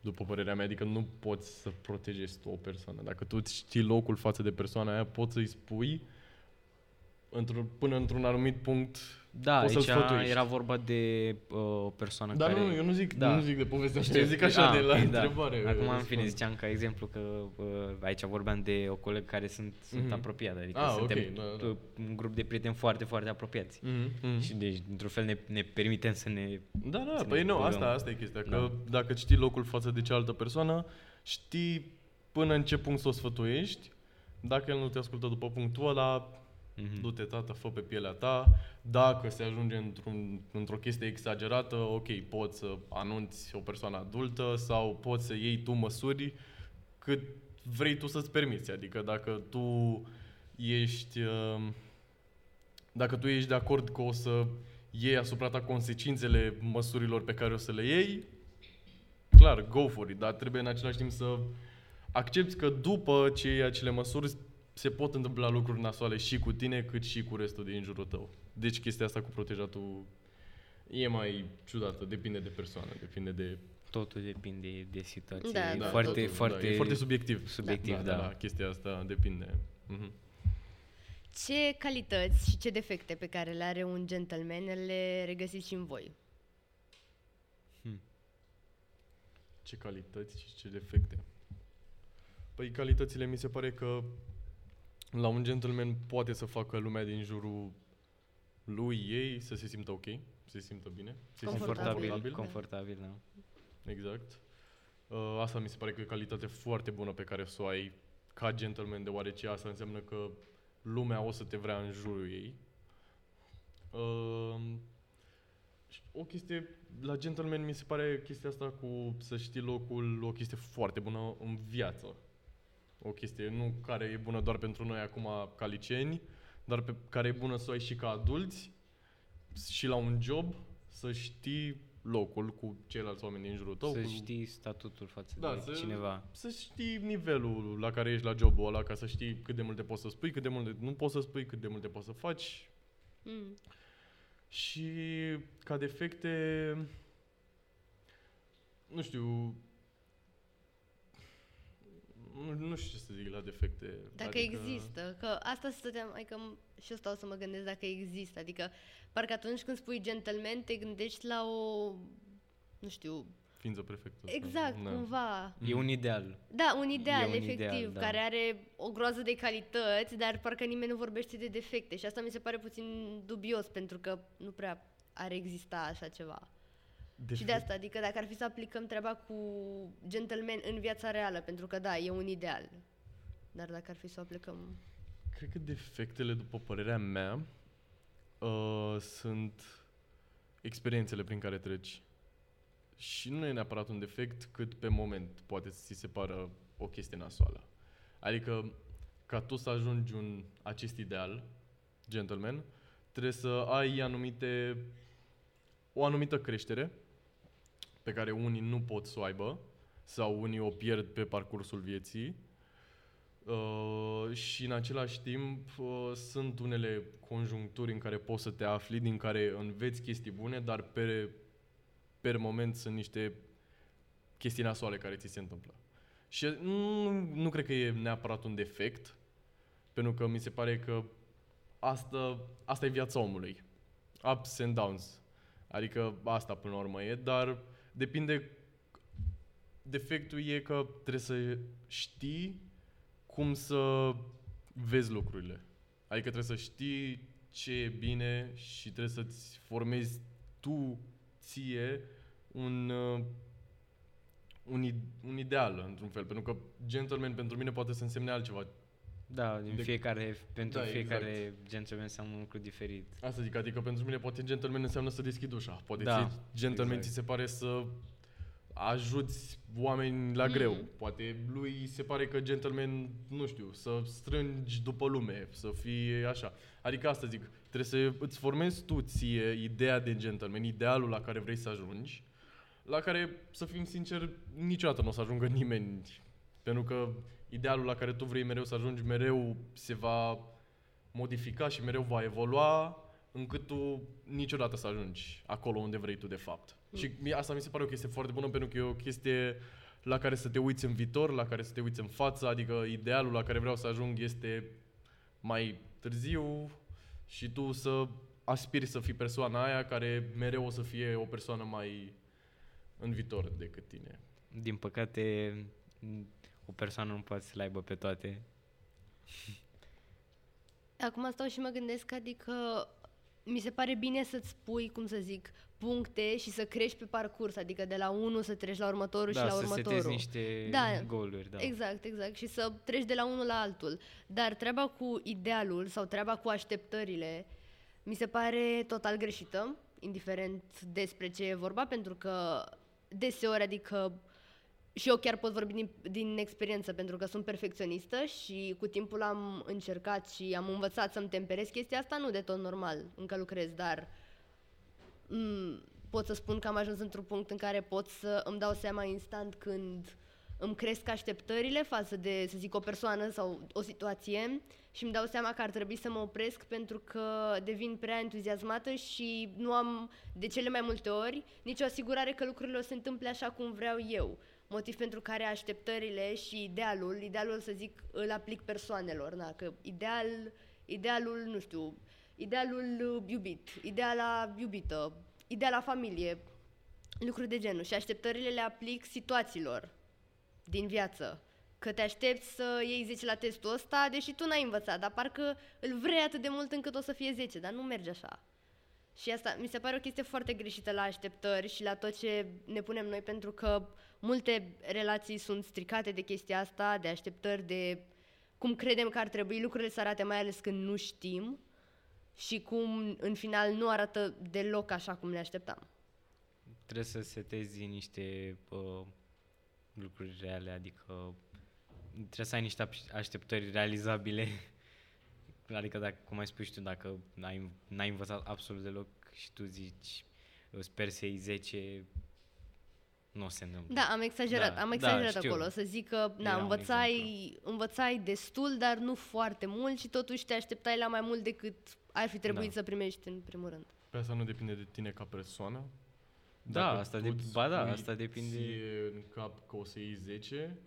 după părerea mea, adică nu poți să protejezi tu o persoană. Dacă tu îți știi locul față de persoana aia, poți să-i spui într până într-un anumit punct Da, poți să-l aici sfătuiești. era vorba de uh, o persoană Dar care... nu, eu nu zic, Da. nu zic de povestea asta, Știu, eu zic așa ah, de la ok, întrebare. Da. Acum, în răspund. fine, ziceam ca exemplu că uh, aici vorbeam de o colegă care sunt, sunt Mhm. apropiată, adică Ah, ok, suntem da, da. uh, un grup de prieteni foarte, foarte apropiați. Mhm, mhm. Și deci, într-un fel, ne, ne permitem să ne... Da, da, Să păi ne nu, băgăm. asta, asta e chestia, că Da. dacă știi locul față de cealaltă persoană, știi până în ce punct să o sfătuiești, dacă el nu te ascultă după punctul ăla, Mhm. du-te tată, fă pe pielea ta, dacă se ajunge într-un, într-o chestie exagerată, ok, poți să anunți o persoană adultă sau poți să iei tu măsuri cât vrei tu să-ți permiți, adică dacă tu ești... Uh, dacă tu ești de acord că o să iei asupra ta consecințele măsurilor pe care o să le iei, clar, go for it, dar trebuie în același timp să accepti că după ce iei acele măsuri se pot întâmpla lucruri nasoale și cu tine, cât și cu restul din jurul tău. Deci chestia asta cu protejatul e mai ciudată, depinde de persoană, depinde de... Totul depinde de situație. Da, e da, foarte, totul, foarte, da, e foarte subiectiv. subiectiv, da, da. da, da, chestia asta depinde. Mhm. Ce calități și ce defecte pe care le are un gentleman le regăsiți și în voi? Ce calități și ce defecte? Păi calitățile mi se pare că la un gentleman poate să facă lumea din jurul lui, ei, să se simtă ok, să se simtă bine, să se simtă Confortabil. Confortabil, confortabil. confortabil, da. Exact. Uh, asta mi se pare că e o calitate foarte bună pe care să o ai ca gentleman, deoarece asta înseamnă că lumea o să te vrea în jurul ei. Uh, și o chestie, la gentleman mi se pare chestia asta cu să știi locul, o chestie foarte bună în viață. O chestie nu care e bună doar pentru noi acum ca liceeni, dar pe care e bună să o ai și ca adulți și la un job să știi locul cu ceilalți oameni din jurul tău. Să cu... știi statutul față Da, de să- cineva. Să știi nivelul la care ești la jobul ăla, ca să știi cât de multe poți să spui, cât de multe nu poți să spui, cât de multe poți să faci. Mm. Și ca defecte, nu știu, nu, nu știu ce să zic la defecte. Dacă există, că asta stăteam, adică m- și eu stau să mă gândesc dacă există, adică parcă atunci când spui gentleman te gândești la o, nu știu, Ființă perfectă. exact, Da. cumva. E un ideal. Da, un ideal, un efectiv, ideal, da. care are o groază de calități, dar parcă nimeni nu vorbește de defecte și asta mi se pare puțin dubios, pentru că nu prea ar exista așa ceva. Și de asta, adică dacă ar fi să aplicăm treaba cu gentleman în viața reală, pentru că da, e un ideal. Dar dacă ar fi să o aplicăm... Cred că defectele, după părerea mea, uh, sunt experiențele prin care treci. Și nu e neapărat un defect, cât pe moment poate să ți se pară o chestie nasoală. Adică, ca tu să ajungi un acest ideal, gentleman, trebuie să ai anumite, o anumită creștere pe care unii nu pot să o aibă sau unii o pierd pe parcursul vieții Uh, și în același timp uh, sunt unele conjuncturi în care poți să te afli, din care înveți chestii bune, dar pe, per moment sunt niște chestii nasoale care ți se întâmplă. Și nu, nu cred că e neapărat un defect, pentru că mi se pare că asta, asta e viața omului. Ups and downs. Adică asta până la urmă e, dar depinde defectul e că trebuie să știi cum să vezi lucrurile. Adică trebuie să știi ce e bine și trebuie să-ți formezi tu, ție, un, uh, un, i- un ideal, într-un fel. Pentru că gentleman pentru mine poate să însemne altceva. Da, din De- fiecare, pentru Da, fiecare gentleman înseamnă un lucru diferit. Asta zic, adică pentru mine poate gentleman înseamnă să deschid ușa. Poate Da, ție gentleman exact. ți se pare să ajuți oameni la Mhm. greu. Poate lui se pare că gentleman, nu știu, să strângi după lume, să fie așa. Adică asta zic, trebuie să îți formezi tu ție ideea de gentleman, idealul la care vrei să ajungi, la care, să fim sinceri, niciodată nu o să ajungă nimeni. Pentru că idealul la care tu vrei mereu să ajungi, mereu se va modifica și mereu va evolua încât tu niciodată să ajungi acolo unde vrei tu de fapt. Mm. Și mie asta mi se pare o chestie foarte bună pentru că e o chestie la care să te uiți în viitor, la care să te uiți în față, adică idealul la care vreau să ajung este mai târziu și tu să aspiri să fii persoana aia care mereu o să fie o persoană mai în viitor decât tine. Din păcate, o persoană nu poate să le aibă pe toate. Acum stau și mă gândesc, adică mi se pare bine să-ți pui, cum să zic, puncte și să crești pe parcurs, adică de la unul să treci la următorul da, și la să următorul. setezi niște Da, goluri. Da. Exact, exact. Și să treci de la unul la altul. Dar treaba cu idealul sau treaba cu așteptările mi se pare total greșită, indiferent despre ce e vorba, pentru că deseori, adică și eu chiar pot vorbi din, din experiență, pentru că sunt perfecționistă și cu timpul am încercat și am învățat să-mi temperez chestia asta, nu de tot normal, încă lucrez, dar mm, pot să spun că am ajuns într-un punct în care pot să îmi dau seama instant când îmi cresc așteptările față de, să zic, o persoană sau o situație și îmi dau seama că ar trebui să mă opresc pentru că devin prea entuziasmată și nu am, de cele mai multe ori, nicio asigurare că lucrurile o să se întâmple așa cum vreau eu. Motiv pentru care așteptările și idealul, idealul să zic, îl aplic persoanelor, na, că ideal, idealul, nu știu, idealul iubit, ideala iubită, ideala familie, lucruri de genul și așteptările le aplic situațiilor din viață. Că te aștepți să iei 10 la testul ăsta, deși tu n-ai învățat, dar parcă îl vrei atât de mult încât o să fie 10, dar nu merge așa. Și asta mi se pare o chestie foarte greșită la așteptări și la tot ce ne punem noi, pentru că multe relații sunt stricate de chestia asta, de așteptări, de cum credem că ar trebui lucrurile să arate, mai ales când nu știm și cum în final nu arată deloc așa cum ne așteptam. Trebuie să setezi niște uh, lucruri reale, adică trebuie să ai niște aș- așteptări realizabile. Adică, dacă, cum ai spus și tu, dacă n-ai, n-ai învățat absolut deloc și tu zici "Eu sper să iei 10, nu o se întâmplă. Da, am exagerat, Da, am da, exagerat știu. acolo, să zic că na, Era un învățai, învățai destul, dar nu foarte mult și totuși te așteptai la mai mult decât ar fi trebuit Da. să primești în primul rând. Pe asta nu depinde de tine ca persoană. Da, Dacă asta tu de- îți ba da, pui asta depinde- ție în cap că o să iei 10,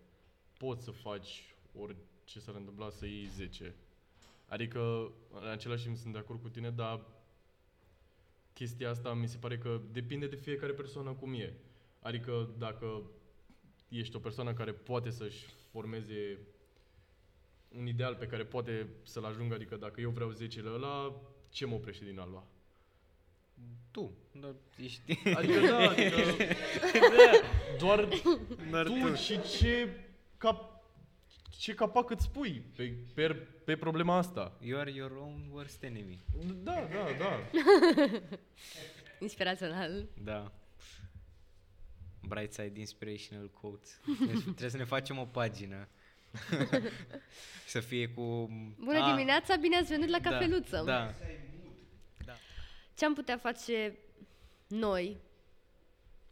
poți să faci orice s-ar întâmpla să iei 10. Adică, în același timp sunt de acord cu tine, dar chestia asta mi se pare că depinde de fiecare persoană cum e. Adică dacă ești o persoană care poate să-și formeze un ideal pe care poate să-l ajungă, adică dacă eu vreau 10 la ăla, ce mă oprește din a lua? Tu, dar ești... Adică da, adică doar Doar tu, tu. și ce, cap, ce capac îți pui pe, pe, pe problema asta. You are your own worst enemy. Da, da, da. Inspirațional. Da. Bright Side Inspirational Quotes. Trebuie să ne facem o pagină. să fie cu... Bună Ah, dimineața, bine ați venit la da, cafeluță. Da. Ce am putea face noi,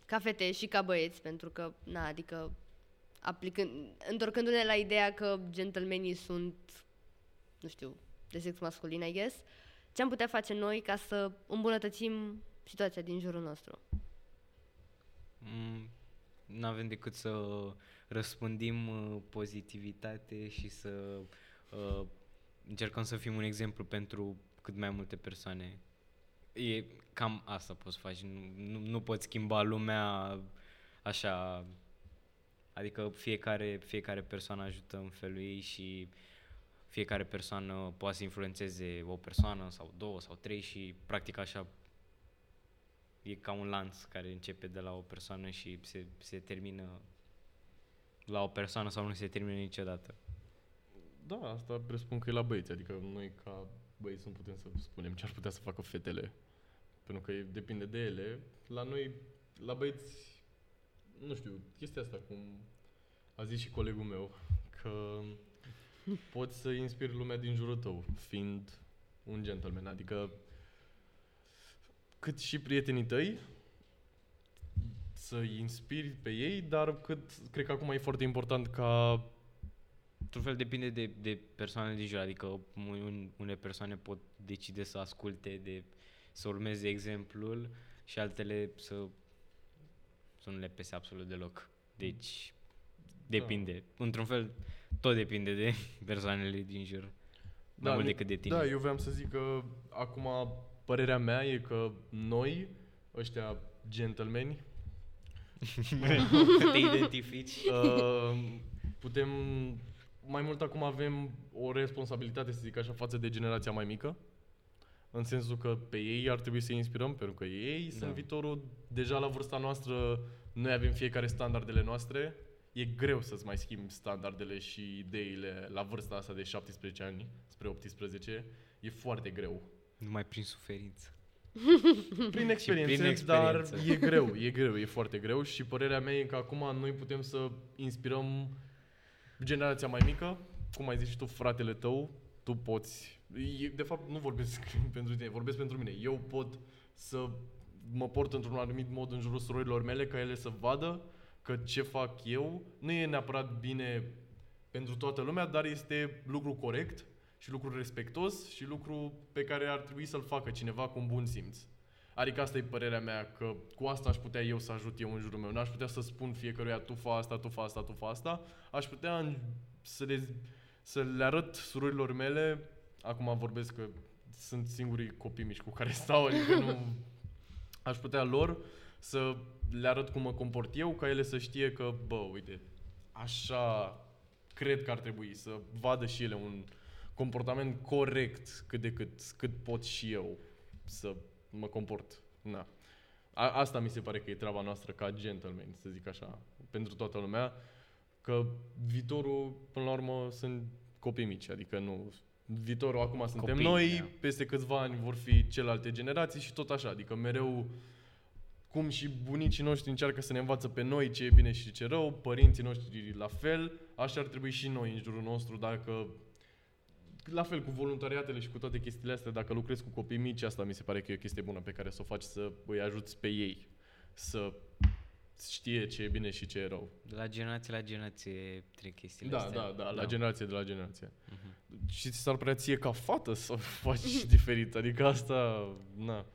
ca fete și ca băieți, pentru că, na, adică, aplicând, întorcându-ne la ideea că gentlemenii sunt, nu știu, de sex masculin, I guess, ce am putea face noi ca să îmbunătățim situația din jurul nostru? Mm, Nu avem decât să răspândim uh, pozitivitate și să uh, încercăm să fim un exemplu pentru cât mai multe persoane. E cam asta poți face. Nu, nu, nu poți schimba lumea așa. Adică fiecare, fiecare persoană ajută în felul ei și fiecare persoană poate să influențeze o persoană sau două sau trei și practic așa e ca un lanț care începe de la o persoană și se, se termină la o persoană sau nu se termină niciodată. Da, asta presupun că e la băieți, adică noi ca băieți nu putem să spunem ce ar putea să facă fetele, pentru că e- depinde de ele. La noi, la băieți, nu știu, chestia asta, cum a zis și colegul meu, că poți să inspiri lumea din jurul tău, fiind un gentleman, adică cât și prietenii tăi, să inspiri pe ei, dar cât, cred că acum e foarte important ca Într-un fel depinde de, de persoanele din jur, adică un, unele persoane pot decide să asculte, de, să urmeze exemplul și altele să, să nu le pese absolut deloc. Deci depinde. Într-un fel tot depinde de persoanele din jur. mai mult decât de tine. Da, eu vreau să zic că acum părerea mea e că noi, ăștia gentlemani, Te identifici. uh, putem, mai mult acum avem o responsabilitate, să zic așa, față de generația mai mică. În sensul că pe ei ar trebui să inspirăm, pentru că ei Da. sunt viitorul. Deja la vârsta noastră, noi avem fiecare standardele noastre. E greu să-ți mai schimbi standardele și ideile la vârsta asta de 17 ani spre 18. E foarte greu. Numai prin suferință. Prin experiențe, prin dar experiență. e greu, e greu, e foarte greu și părerea mea e că acum noi putem să inspirăm generația mai mică, cum ai zis și tu, fratele tău, tu poți, e- de fapt nu vorbesc pentru tine, vorbesc pentru mine, eu pot să mă port într-un anumit mod în jurul surorilor mele, ca ele să vadă că ce fac eu nu e neapărat bine pentru toată lumea, dar este lucru corect și lucru respectos și lucru pe care ar trebui să-l facă cineva cu un bun simț. Adică asta e părerea mea, că cu asta aș putea eu să ajut eu în jurul meu. N-aș putea să spun fiecăruia, tu fa asta, tu fa asta, tu fa asta. Aș putea în- să le, să le arăt surorilor mele, acum vorbesc că sunt singurii copii mici cu care stau, adică nu... Aș putea lor să le arăt cum mă comport eu, ca ele să știe că, bă, uite, așa cred că ar trebui să vadă și ele un comportament corect cât de cât, cât pot și eu să mă comport. Na. A, asta mi se pare că e treaba noastră ca gentleman, să zic așa, pentru toată lumea, că viitorul, până la urmă, sunt copii mici, adică nu... Viitorul acum suntem Copii, noi, da. peste câțiva ani vor fi celelalte generații și tot așa, adică mereu cum și bunicii noștri încearcă să ne învață pe noi ce e bine și ce rău, părinții noștri la fel, așa ar trebui și noi în jurul nostru, dacă la fel cu voluntariatele și cu toate chestiile astea, dacă lucrezi cu copii mici, asta mi se pare că e o chestie bună pe care să o faci să îi ajuți pe ei să știe ce e bine și ce e rău. De la generație la generație trec chestiile Da, astea. da, da, la generație de la generație. Mhm. Și ți s-ar părea ție ca fată să faci diferit, adică asta, na,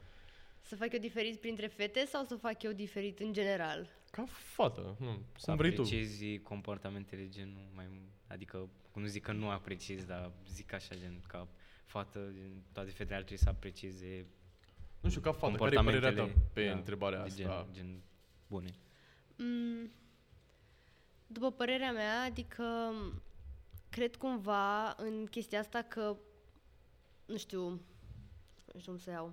Să fac eu diferit printre fete sau să fac eu diferit în general? ca fată, nu, Să cum vrei tu. apreciezi comportamentele genul mai... Adică, nu zic că nu apreciezi, dar zic așa, gen, ca fată, gen, toate fetele ar trebui să aprecieze Nu știu, ca fată, care e părerea ta comportamentele pe da, întrebarea de asta? Gen, gen bune. Mm, după părerea mea, adică cred cumva în chestia asta că, nu știu, nu știu cum să iau,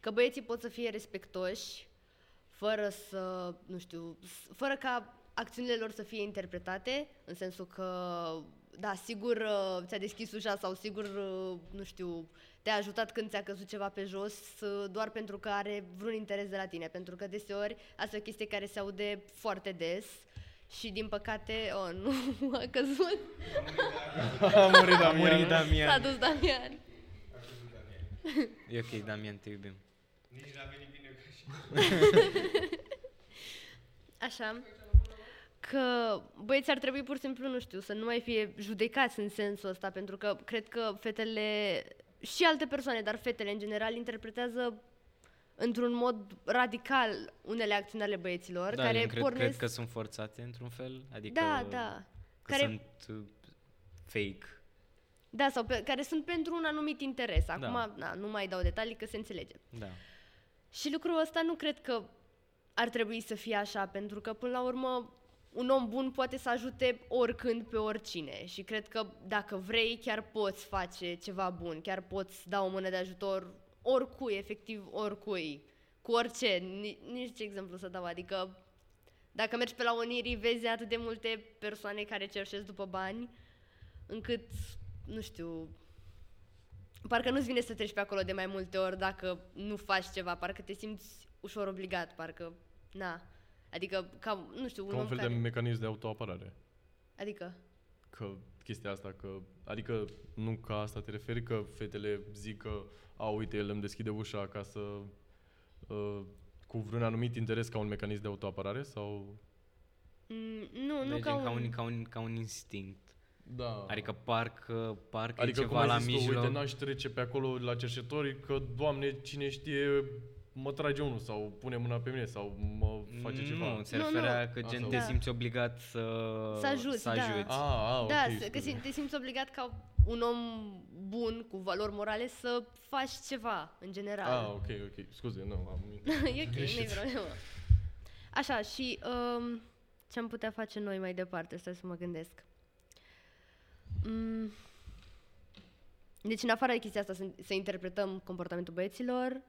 că băieții pot să fie respectoși fără să, nu știu, s- fără ca acțiunile lor să fie interpretate, în sensul că, da, sigur uh, ți-a deschis ușa sau sigur, uh, nu știu, te-a ajutat când ți-a căzut ceva pe jos uh, doar pentru că are vreun interes de la tine, pentru că deseori asta e o chestie care se aude foarte des și din păcate, oh, nu, a căzut, A murit A murit Damian. s-a Damian. dus Damian. E ok, Damian, te iubim. Nici n-a venit bine ca și... Așa. Că băieții ar trebui pur și simplu, nu știu, să nu mai fie judecați în sensul ăsta, pentru că cred că fetele și alte persoane, dar fetele în general interpretează într-un mod radical unele acțiuni ale băieților Da, care eu cred, pornesc... cred că sunt forțate într-un fel, adică da, da. că Care, sunt uh, fake. da, sau pe, care sunt pentru un anumit interes. Da. Acum, na, nu mai dau detalii că se înțelege. Da. Și lucrul ăsta nu cred că ar trebui să fie așa, pentru că până la urmă un om bun poate să ajute oricând pe oricine și cred că dacă vrei chiar poți face ceva bun, chiar poți da o mână de ajutor oricui, efectiv oricui, cu orice, Ni- nici ce exemplu să dau, adică dacă mergi pe la Onirii vezi atât de multe persoane care cerșesc după bani, încât, nu știu, parcă nu-ți vine să treci pe acolo de mai multe ori dacă nu faci ceva, parcă te simți ușor obligat, parcă, na, adică, ca, nu știu, un Ca un om fel care... de mecanism de autoapărare. Adică, Că chestia asta, că, adică nu ca asta te referi, că fetele zic că, a, uite, el îmi deschide ușa ca să, uh, cu vreun anumit interes ca un mecanism de autoapărare sau... mm, nu, nu Deci, ca gen un... ca, un, ca, un, ca un instinct. Da. Adică parcă, parcă adică e cum ceva ai la zis tu, mijloc. uite, n-aș trece pe acolo la cerșetori că, Doamne, cine știe, mă trage unul sau pune mâna pe mine sau mă face ceva. Nu, se Nu, referea nu. că Asta gen o- te Da. simți obligat să, Să ajuți, să da. ajuți. Ah, ah, da, ok, să- că scuze. sim- te simți obligat ca un om bun, cu valori morale, să faci ceva, în general. Ah, ok, ok. Scuze, nu, am... e ok, nu-i problemă. Așa, și um, ce am putea face noi mai departe? Stai să mă gândesc. Mm. Deci, în afară de chestia asta, să, să interpretăm comportamentul băieților,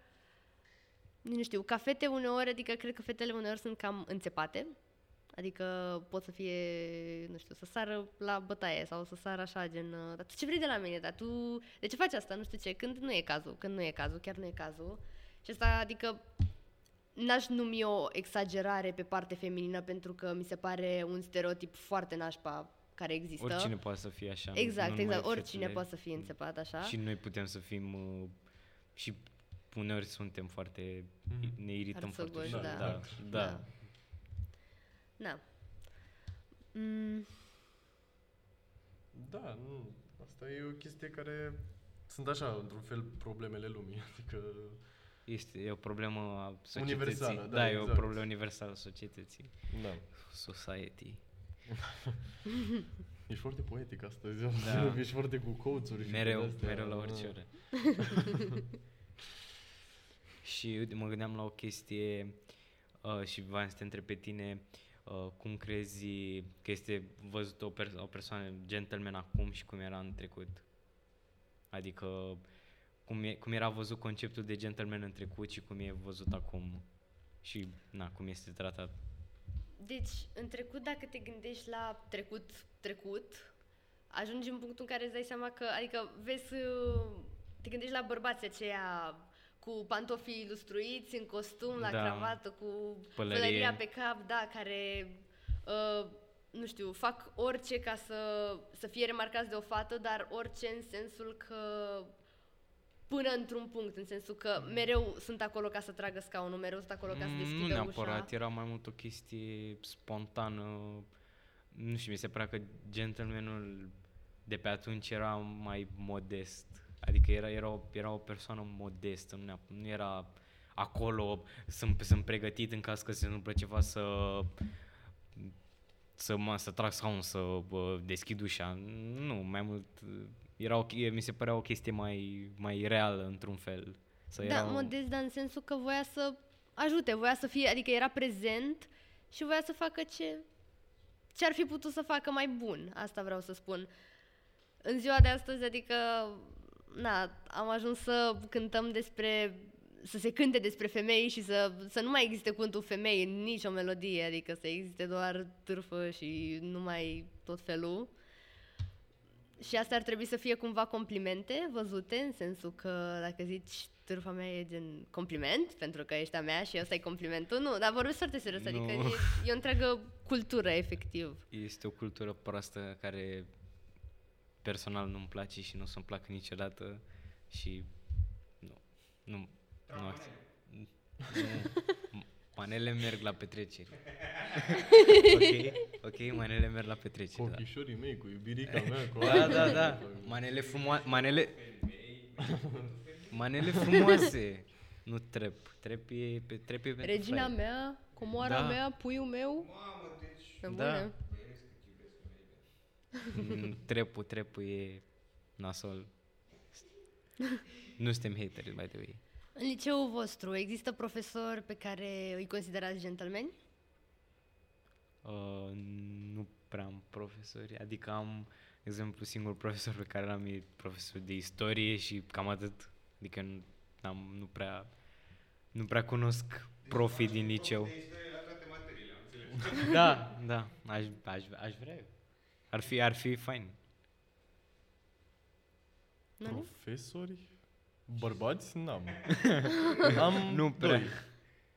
nu știu, ca fete uneori, adică cred că fetele uneori sunt cam înțepate, Adică pot să fie, nu știu, să sară la bătaie sau să sară așa, gen, uh, dar tu ce vrei de la mine, dar tu, de ce faci asta, nu știu ce, când nu e cazul, când nu e cazul, chiar nu e cazul. Și asta, adică, n-aș numi o exagerare pe parte feminină pentru că mi se pare un stereotip foarte nașpa care există. Oricine poate să fie așa. Exact, nu numai exact. Oricine fetele. poate să fie înțepat așa. Și noi putem să fim uh, și uneori suntem foarte Mhm. ne irităm Arțăgoși, foarte da. da, da. Da. Da. Mm, Da, nu. Asta e o chestie care sunt așa, într-un fel, problemele lumii. Adică, Este e o problemă a societății. Universală, da, da e o exact. problemă universală a societății. da. Society. Ești foarte poetic astăzi. Da. Ești foarte cu quotes-uri. și Mereu, cu de-astea. mereu la Da. orice oră. Și uite, mă gândeam la o chestie uh, și v-am să te întreb pe tine uh, cum crezi că este văzut o, per- o persoană gentleman acum și cum era în trecut? Adică cum, e, cum era văzut conceptul de gentleman în trecut și cum e văzut acum și na, cum este tratat. Deci, în trecut, dacă te gândești la trecut, trecut, ajungi în punctul în care îți dai seama că, adică, vezi, uh, te gândești la bărbații aceia cu pantofii ilustruiți, în costum, la Da. cravată, cu Pălărie. pălăria pe cap, da, care, uh, nu știu, fac orice ca să, să fie remarcați de o fată, dar orice în sensul că până într-un punct, în sensul că mereu sunt acolo ca să tragă scaunul, mereu sunt acolo ca să Mm, deschidă nu ușa. neapărat, era mai mult o chestie spontană. Nu știu, mi se părea că gentlemanul de pe atunci era mai modest. Adică era, era, o, era o persoană modestă, nu, neap- nu era acolo, sunt, sunt pregătit în caz că se întâmplă ceva să să, mă, să trag scaun, să bă, deschid ușa. Nu, mai mult era o, mi se părea o chestie mai, mai reală într-un fel. Să Da, era o- modest, dar în sensul că voia să ajute, voia să fie, adică era prezent și voia să facă ce, ce ar fi putut să facă mai bun. Asta vreau să spun. În ziua de astăzi, adică, na, am ajuns să cântăm despre să se cânte despre femei și să, să nu mai existe cuvântul femei în nicio melodie, adică să existe doar târfă și numai tot felul. Și asta ar trebui să fie cumva complimente văzute, în sensul că dacă zici târfa mea e gen compliment, pentru că ești a mea și ăsta e complimentul, nu, dar vorbesc foarte serios, adică Nu. e, e o întreagă cultură, efectiv. Este o cultură proastă care personal nu-mi place și nu o să-mi placă niciodată și nu, nu, nu, accept. nu, manele merg la petreceri. ok, ok, manele merg la petreceri, Cu da. ochișorii mei, cu iubirica mea, cu Da, da, da, manele frumoase, manele, manele frumoase, nu trep, trep e, pe, trep e pentru Regina fraieri. mea, comoara Da. mea, puiul meu, Mamă, deci... pe Da. bune. Mm, Trepul, trepul e nasol. Nu suntem hateri, by the way. În liceul vostru există profesori pe care îi considerați gentlemen? Uh, nu prea am profesori, adică am, de exemplu, singurul profesor pe care l-am e profesor de istorie și cam atât. Adică nu, am, nu prea, nu prea cunosc profii din liceu. De istorie la toate materiile, am înțeles. Da, da, aș, aș, aș vrea. eu. Ar fi, ar fi fain. Nu? nu? Profesori? Bărbați? N-am. Am Nu prea. doi.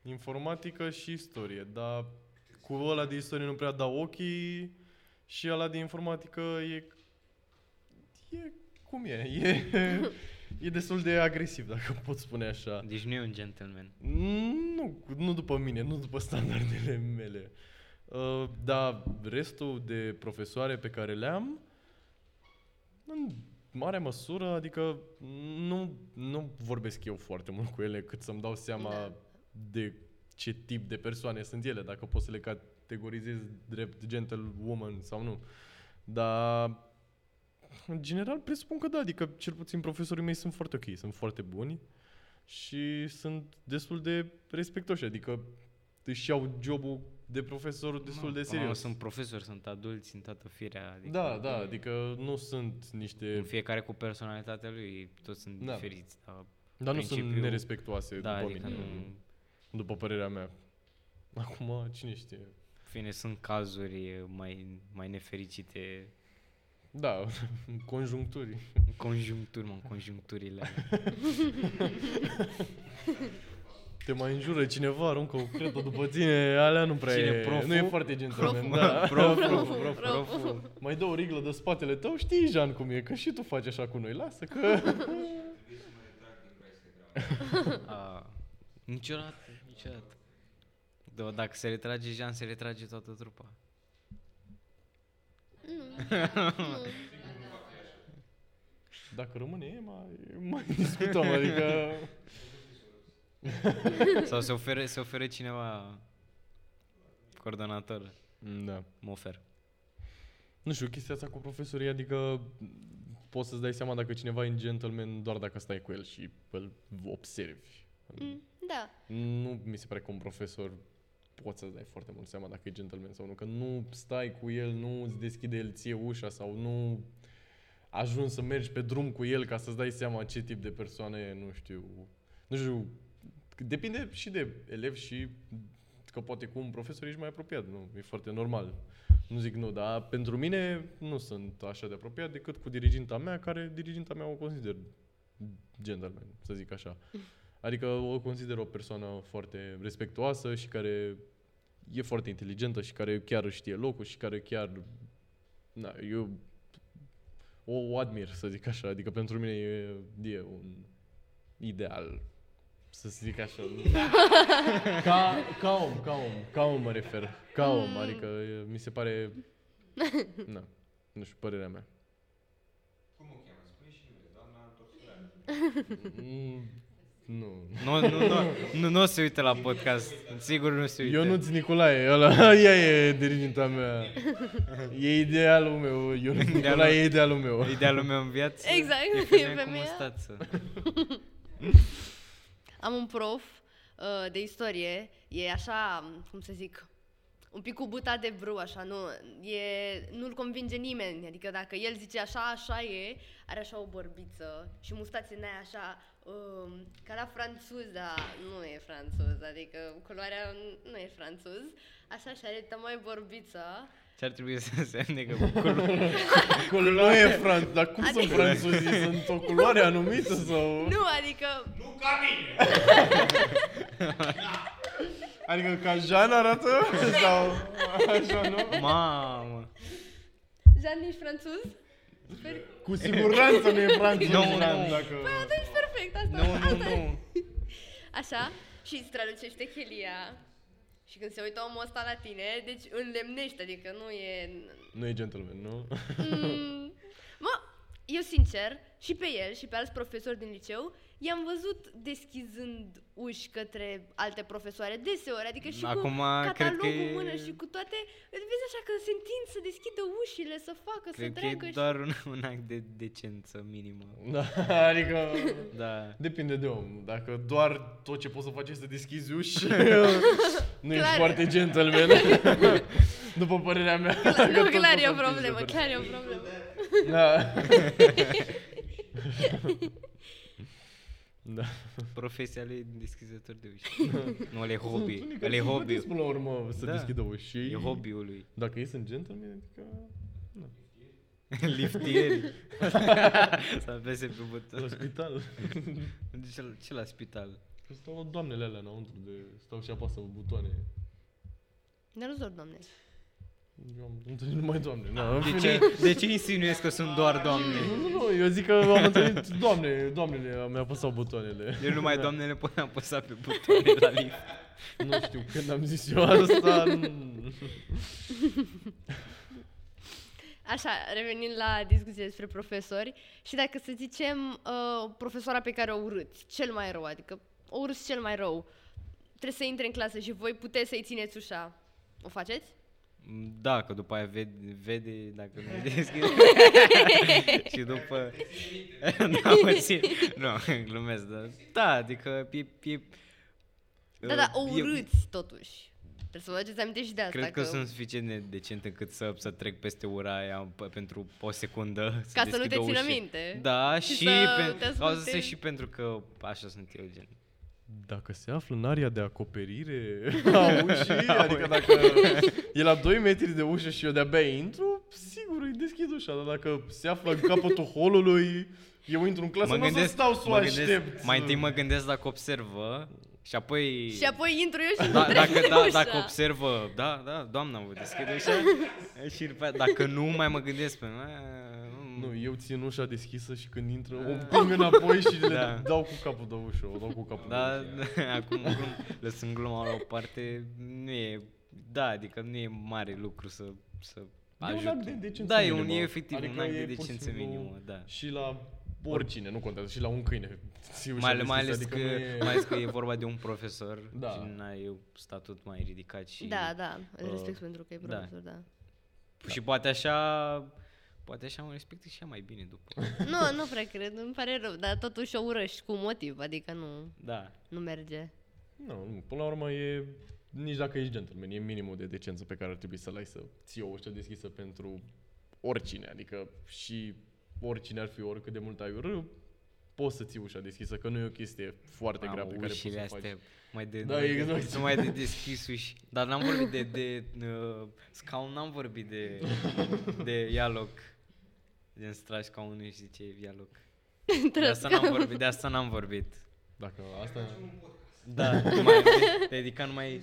Informatică și istorie, dar cu ăla de istorie nu prea dau ochii și ăla de informatică e... E cum e? E, e destul de agresiv, dacă pot spune așa. Deci nu e un gentleman. Nu, nu după mine, nu după standardele mele. Uh, dar restul de profesoare pe care le-am, în mare măsură, adică nu, nu vorbesc eu foarte mult cu ele cât să-mi dau seama Da. de ce tip de persoane sunt ele, dacă pot să le categorizez drept gentlewoman sau nu. Dar În general, presupun că da, adică cel puțin profesorii mei sunt foarte ok, sunt foarte buni și sunt destul de respectoși, adică își iau jobul de profesor destul de Mamă, serios. Sunt profesori, sunt adulți în toată firea. Adică Da, da, adică nu sunt niște... Fiecare cu personalitatea lui, toți sunt Da. diferiți. Dar, Dar nu sunt principiul- nerespectuoase da, după adică mine, nu, după părerea mea. Acum, cine știe? în fine, sunt cazuri mai, mai nefericite, Da, conjuncturi. conjuncturi, mă, conjuncturile. alea. Te mai înjură cineva, aruncă o cretă după tine, alea nu prea Cine, e, proful? nu e foarte gentleman, Prof, da. prof, Prof, prof, prof. prof. Mai dă o riglă de spatele tău, știi, Jean, cum e, că și tu faci așa cu noi, lasă că... A, niciodată, niciodată. Da, dacă se retrage Jean, se retrage toată trupa. Dacă rămâne Ema, mai discutăm, adică... Sau se oferă, se oferă cineva coordonator. Da. Mă ofer. Nu știu, chestia asta cu profesorii, adică poți să-ți dai seama dacă cineva e gentleman doar dacă stai cu el și îl observi. Mm, da. Nu mi se pare că un profesor poți să-ți dai foarte mult seama dacă e gentleman sau nu, că nu stai cu el, nu îți deschide el ție ușa sau nu ajungi să mergi pe drum cu el ca să-ți dai seama ce tip de persoană e, nu știu. Nu știu, depinde și de elev și că poate cu un profesor ești mai apropiat, nu? E foarte normal. Nu zic nu, dar pentru mine nu sunt așa de apropiat decât cu diriginta mea, care diriginta mea o consider gentleman, să zic așa. Adică o consider o persoană foarte respectuoasă și care e foarte inteligentă și care chiar își știe locul și care chiar... Na, eu o, o admir, să zic așa. Adică pentru mine e, e un ideal, să zic așa. ca, ca om, ca om, ca om mă refer. Ca om, adică e, mi se pare... Na, nu știu, părerea mea. Cum o cheamă? Spune și numele, doamna Torsuleanu. Mm, Nu. Nu, nu, nu, nu, nu o se uită la podcast. Sigur nu se uită. Ionuț Nicolae, ăla, ea e diriginta mea. E idealul meu, Ionuț Nicolae e idealul meu. Idealul meu în viață Exact, e e femeia cu femeia. mustață. Am un prof uh, de istorie, e așa, cum să zic, un pic cu buta de brâu, așa, nu, e, nu-l convinge nimeni, adică dacă el zice așa, așa e, are așa o bărbiță și mustațe în aia așa, um, ca la franțuz, dar nu e franțuz, adică culoarea nu e franțuz, așa și are tocmai bărbiță. Ce ar trebui să însemne că cu culo- Acolo nu e franț, dar cum Adică- sunt franțuzii? Sunt o culoare anumită sau... Nu, adică, Nu ca mine! Adică ca Jean arată? Sau așa, nu? Mamă. Jean, ești franțuz? Sper... Cu siguranță nu e franțuz, Nu, Jean, nu. dacă... Atunci perfect, asta, Nu, nu, asta e. nu. Așa, și îți traducește chelia. Și când se uită omul ăsta la tine, deci înlemnește, adică nu e... Nu e gentleman, nu? Mm, mă, eu sincer, și pe el și pe alți profesori din liceu, i-am văzut deschizând uși către alte profesoare deseori, adică și Acum, cu cred catalogul că în e- mână și cu toate, îl vezi așa că se întind să deschidă ușile, să facă, să Cred că treacă e și... doar un, un act de decență minimă. Da, adică... Da. Depinde de om. Dacă doar tot ce poți să faci este să deschizi uși, nu ești Clar. foarte gentleman. După părerea mea. Dacă Nu, tot clar poți e să o problemă, deschizi chiar e o problemă. Da. Da. Profesia lui e deschizător de uși. nu, ăla e hobby. Unii Ăla e care sunt hobby. plătiți Până la urmă să Da. deschidă uși. E hobby-ul lui. Dacă ei sunt gentleman, adică... Liftieri. Să apese pe buton. La spital. Ce, ce la spital? Că Stau doamnele alea înăuntru de... Stau și apasă pe butoane. Dar nu doar, doamne. Eu am întâlnit numai doamne. Na, în De fine. ce, de ce insinuezi că sunt doar doamne? Nu, nu, nu, eu zic că am întâlnit doamne, doamnele mi-a apăsat butoanele. Eu numai doamnele pot apăsa pe butoane la lift. Nu știu când am zis eu asta. nu- Așa, revenind la discuție despre profesori și dacă să zicem uh, profesoara pe care o urâți, cel mai rău, adică o urâți cel mai rău, trebuie să intre în clasă și voi puteți să-i țineți ușa. O faceți? Da, că după aia vede, vede dacă nu deschide. și după... da, mă țin. Nu, glumesc, dar... Da, adică e... e Da, da, o e- urâți totuși. Trebuie să vă aduceți aminte și de asta. Cred că, sunt suficient de decent încât să, să trec peste ura aia p- pentru o secundă. Ca să nu deschid te o țină ușă. minte. Da, Și și, să te pe, asculte. au să se și pentru că așa sunt eu, gen. Dacă se află în area de acoperire a ușii, adică dacă e la 2 metri de ușă și eu de-abia intru, sigur îi deschid ușa, dar dacă se află în capătul holului, eu intru în clasă, nu o să stau să o mă gândesc, aștept. mai întâi mă gândesc dacă observă și apoi... Și apoi intru eu și da, nu dacă, trec da, ușa. dacă observă, da, da, doamna, vă deschide ușa și după aia, dacă nu, mai mă gândesc pe... Nu, eu țin ușa deschisă și când intră, o împing înapoi și le Da. dau cu capul de ușă, o dau cu capul Da, de ușă. acum glum, lăsând gluma la o parte, nu e, da, adică nu e mare lucru să, să E un ajut. act de decență da, e, un, minimă. e efectiv Adică un act de e pur și decență simplu minimă, da. Și la oricine, nu contează, și la un câine. ții ușa Mai, ales- mai, deschisă, ales adică că, nu e- mai ales că e vorba de un profesor Da. și n-ai un statut mai ridicat și, Da, da, îl uh, respect pentru că e da. profesor, da. și poate așa poate așa mă respectă și ea mai bine după. Nu, nu prea cred, îmi pare rău, dar totuși o urăști cu motiv, adică nu, Da. nu merge. Nu, nu, până la urmă e, nici dacă ești gentleman, e minimul de decență pe care ar trebui să-l ai să ții o ușă deschisă pentru oricine, adică și oricine ar fi, oricât de mult ai urâ, poți să ții ușa deschisă, că nu e o chestie foarte grea Mamă, pe care poți să ușile o faci. astea mai de, Da, numai exact. de, numai de deschis uși. Dar n-am vorbit de, de uh, scaun, n-am vorbit de, de ialoc. Gen stragi scaunul și zice ialoc. De asta n-am vorbit, de asta n-am vorbit. Dacă asta... Da, numai, de, dedica numai...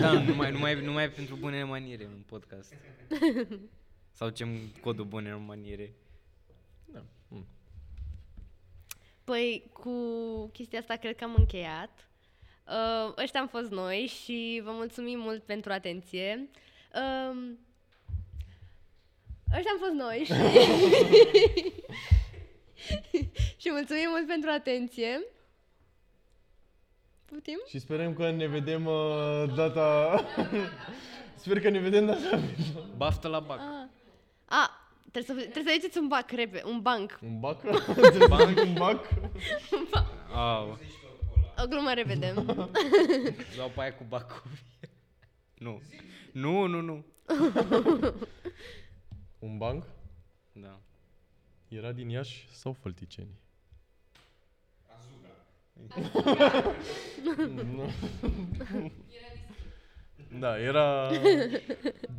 Da, numai, numai, numai pentru bune maniere în podcast. Sau ce codul bune maniere. Da. Mm. Păi, cu chestia asta cred că am încheiat. Uh, ăștia am fost noi și vă mulțumim mult pentru atenție. Um, ăștia am fost noi și... și mulțumim mult pentru atenție. Putem? Și sperăm că ne vedem uh, data... Sper că ne vedem data viitoare. Baftă la bac. Ah. A, trebuie să, trebuie să ziceți un bac, rebe, un banc. Un bac? Banc? Un bac? Au, O glumă repede. dau pe aia cu bacul. Nu. Nu, nu, nu. Un banc? Da. Era din Iași sau Fălticeni? Nu. Da, era...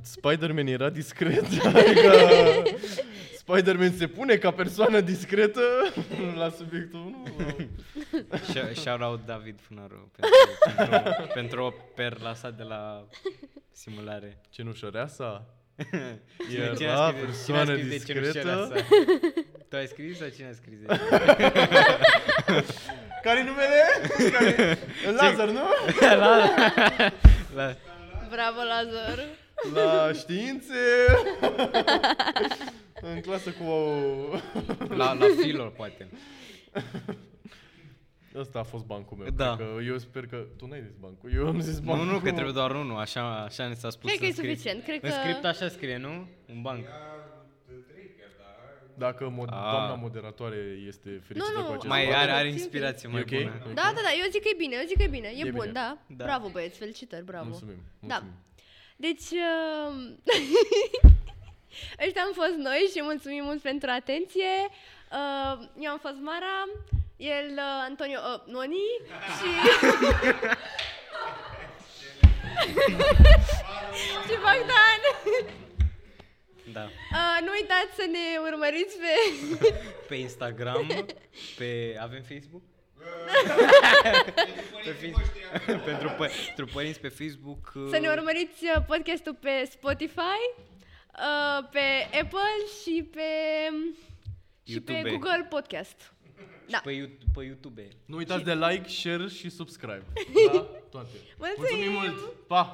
Spider-Man era discret, adică Spider-Man se pune ca persoană discretă la subiectul 1. Sh- Shout out David Funaru pentru, pentru, pentru o perla sa de la simulare. Cenușăreasa? Cine- Era cine a scris- persoană cine a scris de cenușărea discretă? sa? Tu ai scris sau cine a scris? de- Care-i numele? Care... Lazar, nu? La, Bravo, Lazar. La științe. În clasă cu... la, la filor, poate. Ăsta a fost bancul meu. Da. Cred că eu sper că... Tu n-ai zis bancul. Eu am zis Nu, bancul. nu, că trebuie doar unul, așa, așa ne s-a spus Cred că în e script. suficient, cred În că- script așa scrie, nu? Un banc. Dacă mod- Ah. doamna moderatoare este fericită Nu, nu. cu acest Mai banc. are, are țin inspirație E mai ok? bună. Da, da, da, eu zic că e bine, eu zic că e bine, e, E bun, bine. da. Da. Bravo, băieți, felicitări, bravo. Mulțumim. Da. mulțumim. Deci, uh, ăștia am fost noi și mulțumim mult pentru atenție. Uh, eu am fost Mara, el uh, Antonio uh, Noni și... și Bogdan. Da. Uh, nu uitați să ne urmăriți pe... Pe Instagram, pe... Avem Facebook? pe Facebook. pentru, pă- pentru părinți pe Facebook. să ne urmăriți uh, podcastul pe Spotify, uh, pe Apple și pe... și pe YouTube. Google Podcast. Da. Pe, YouTube, pe YouTube. Nu uitați de like, share și subscribe. Da? Toate. Mulțumim! Mulțumim mult! Pa!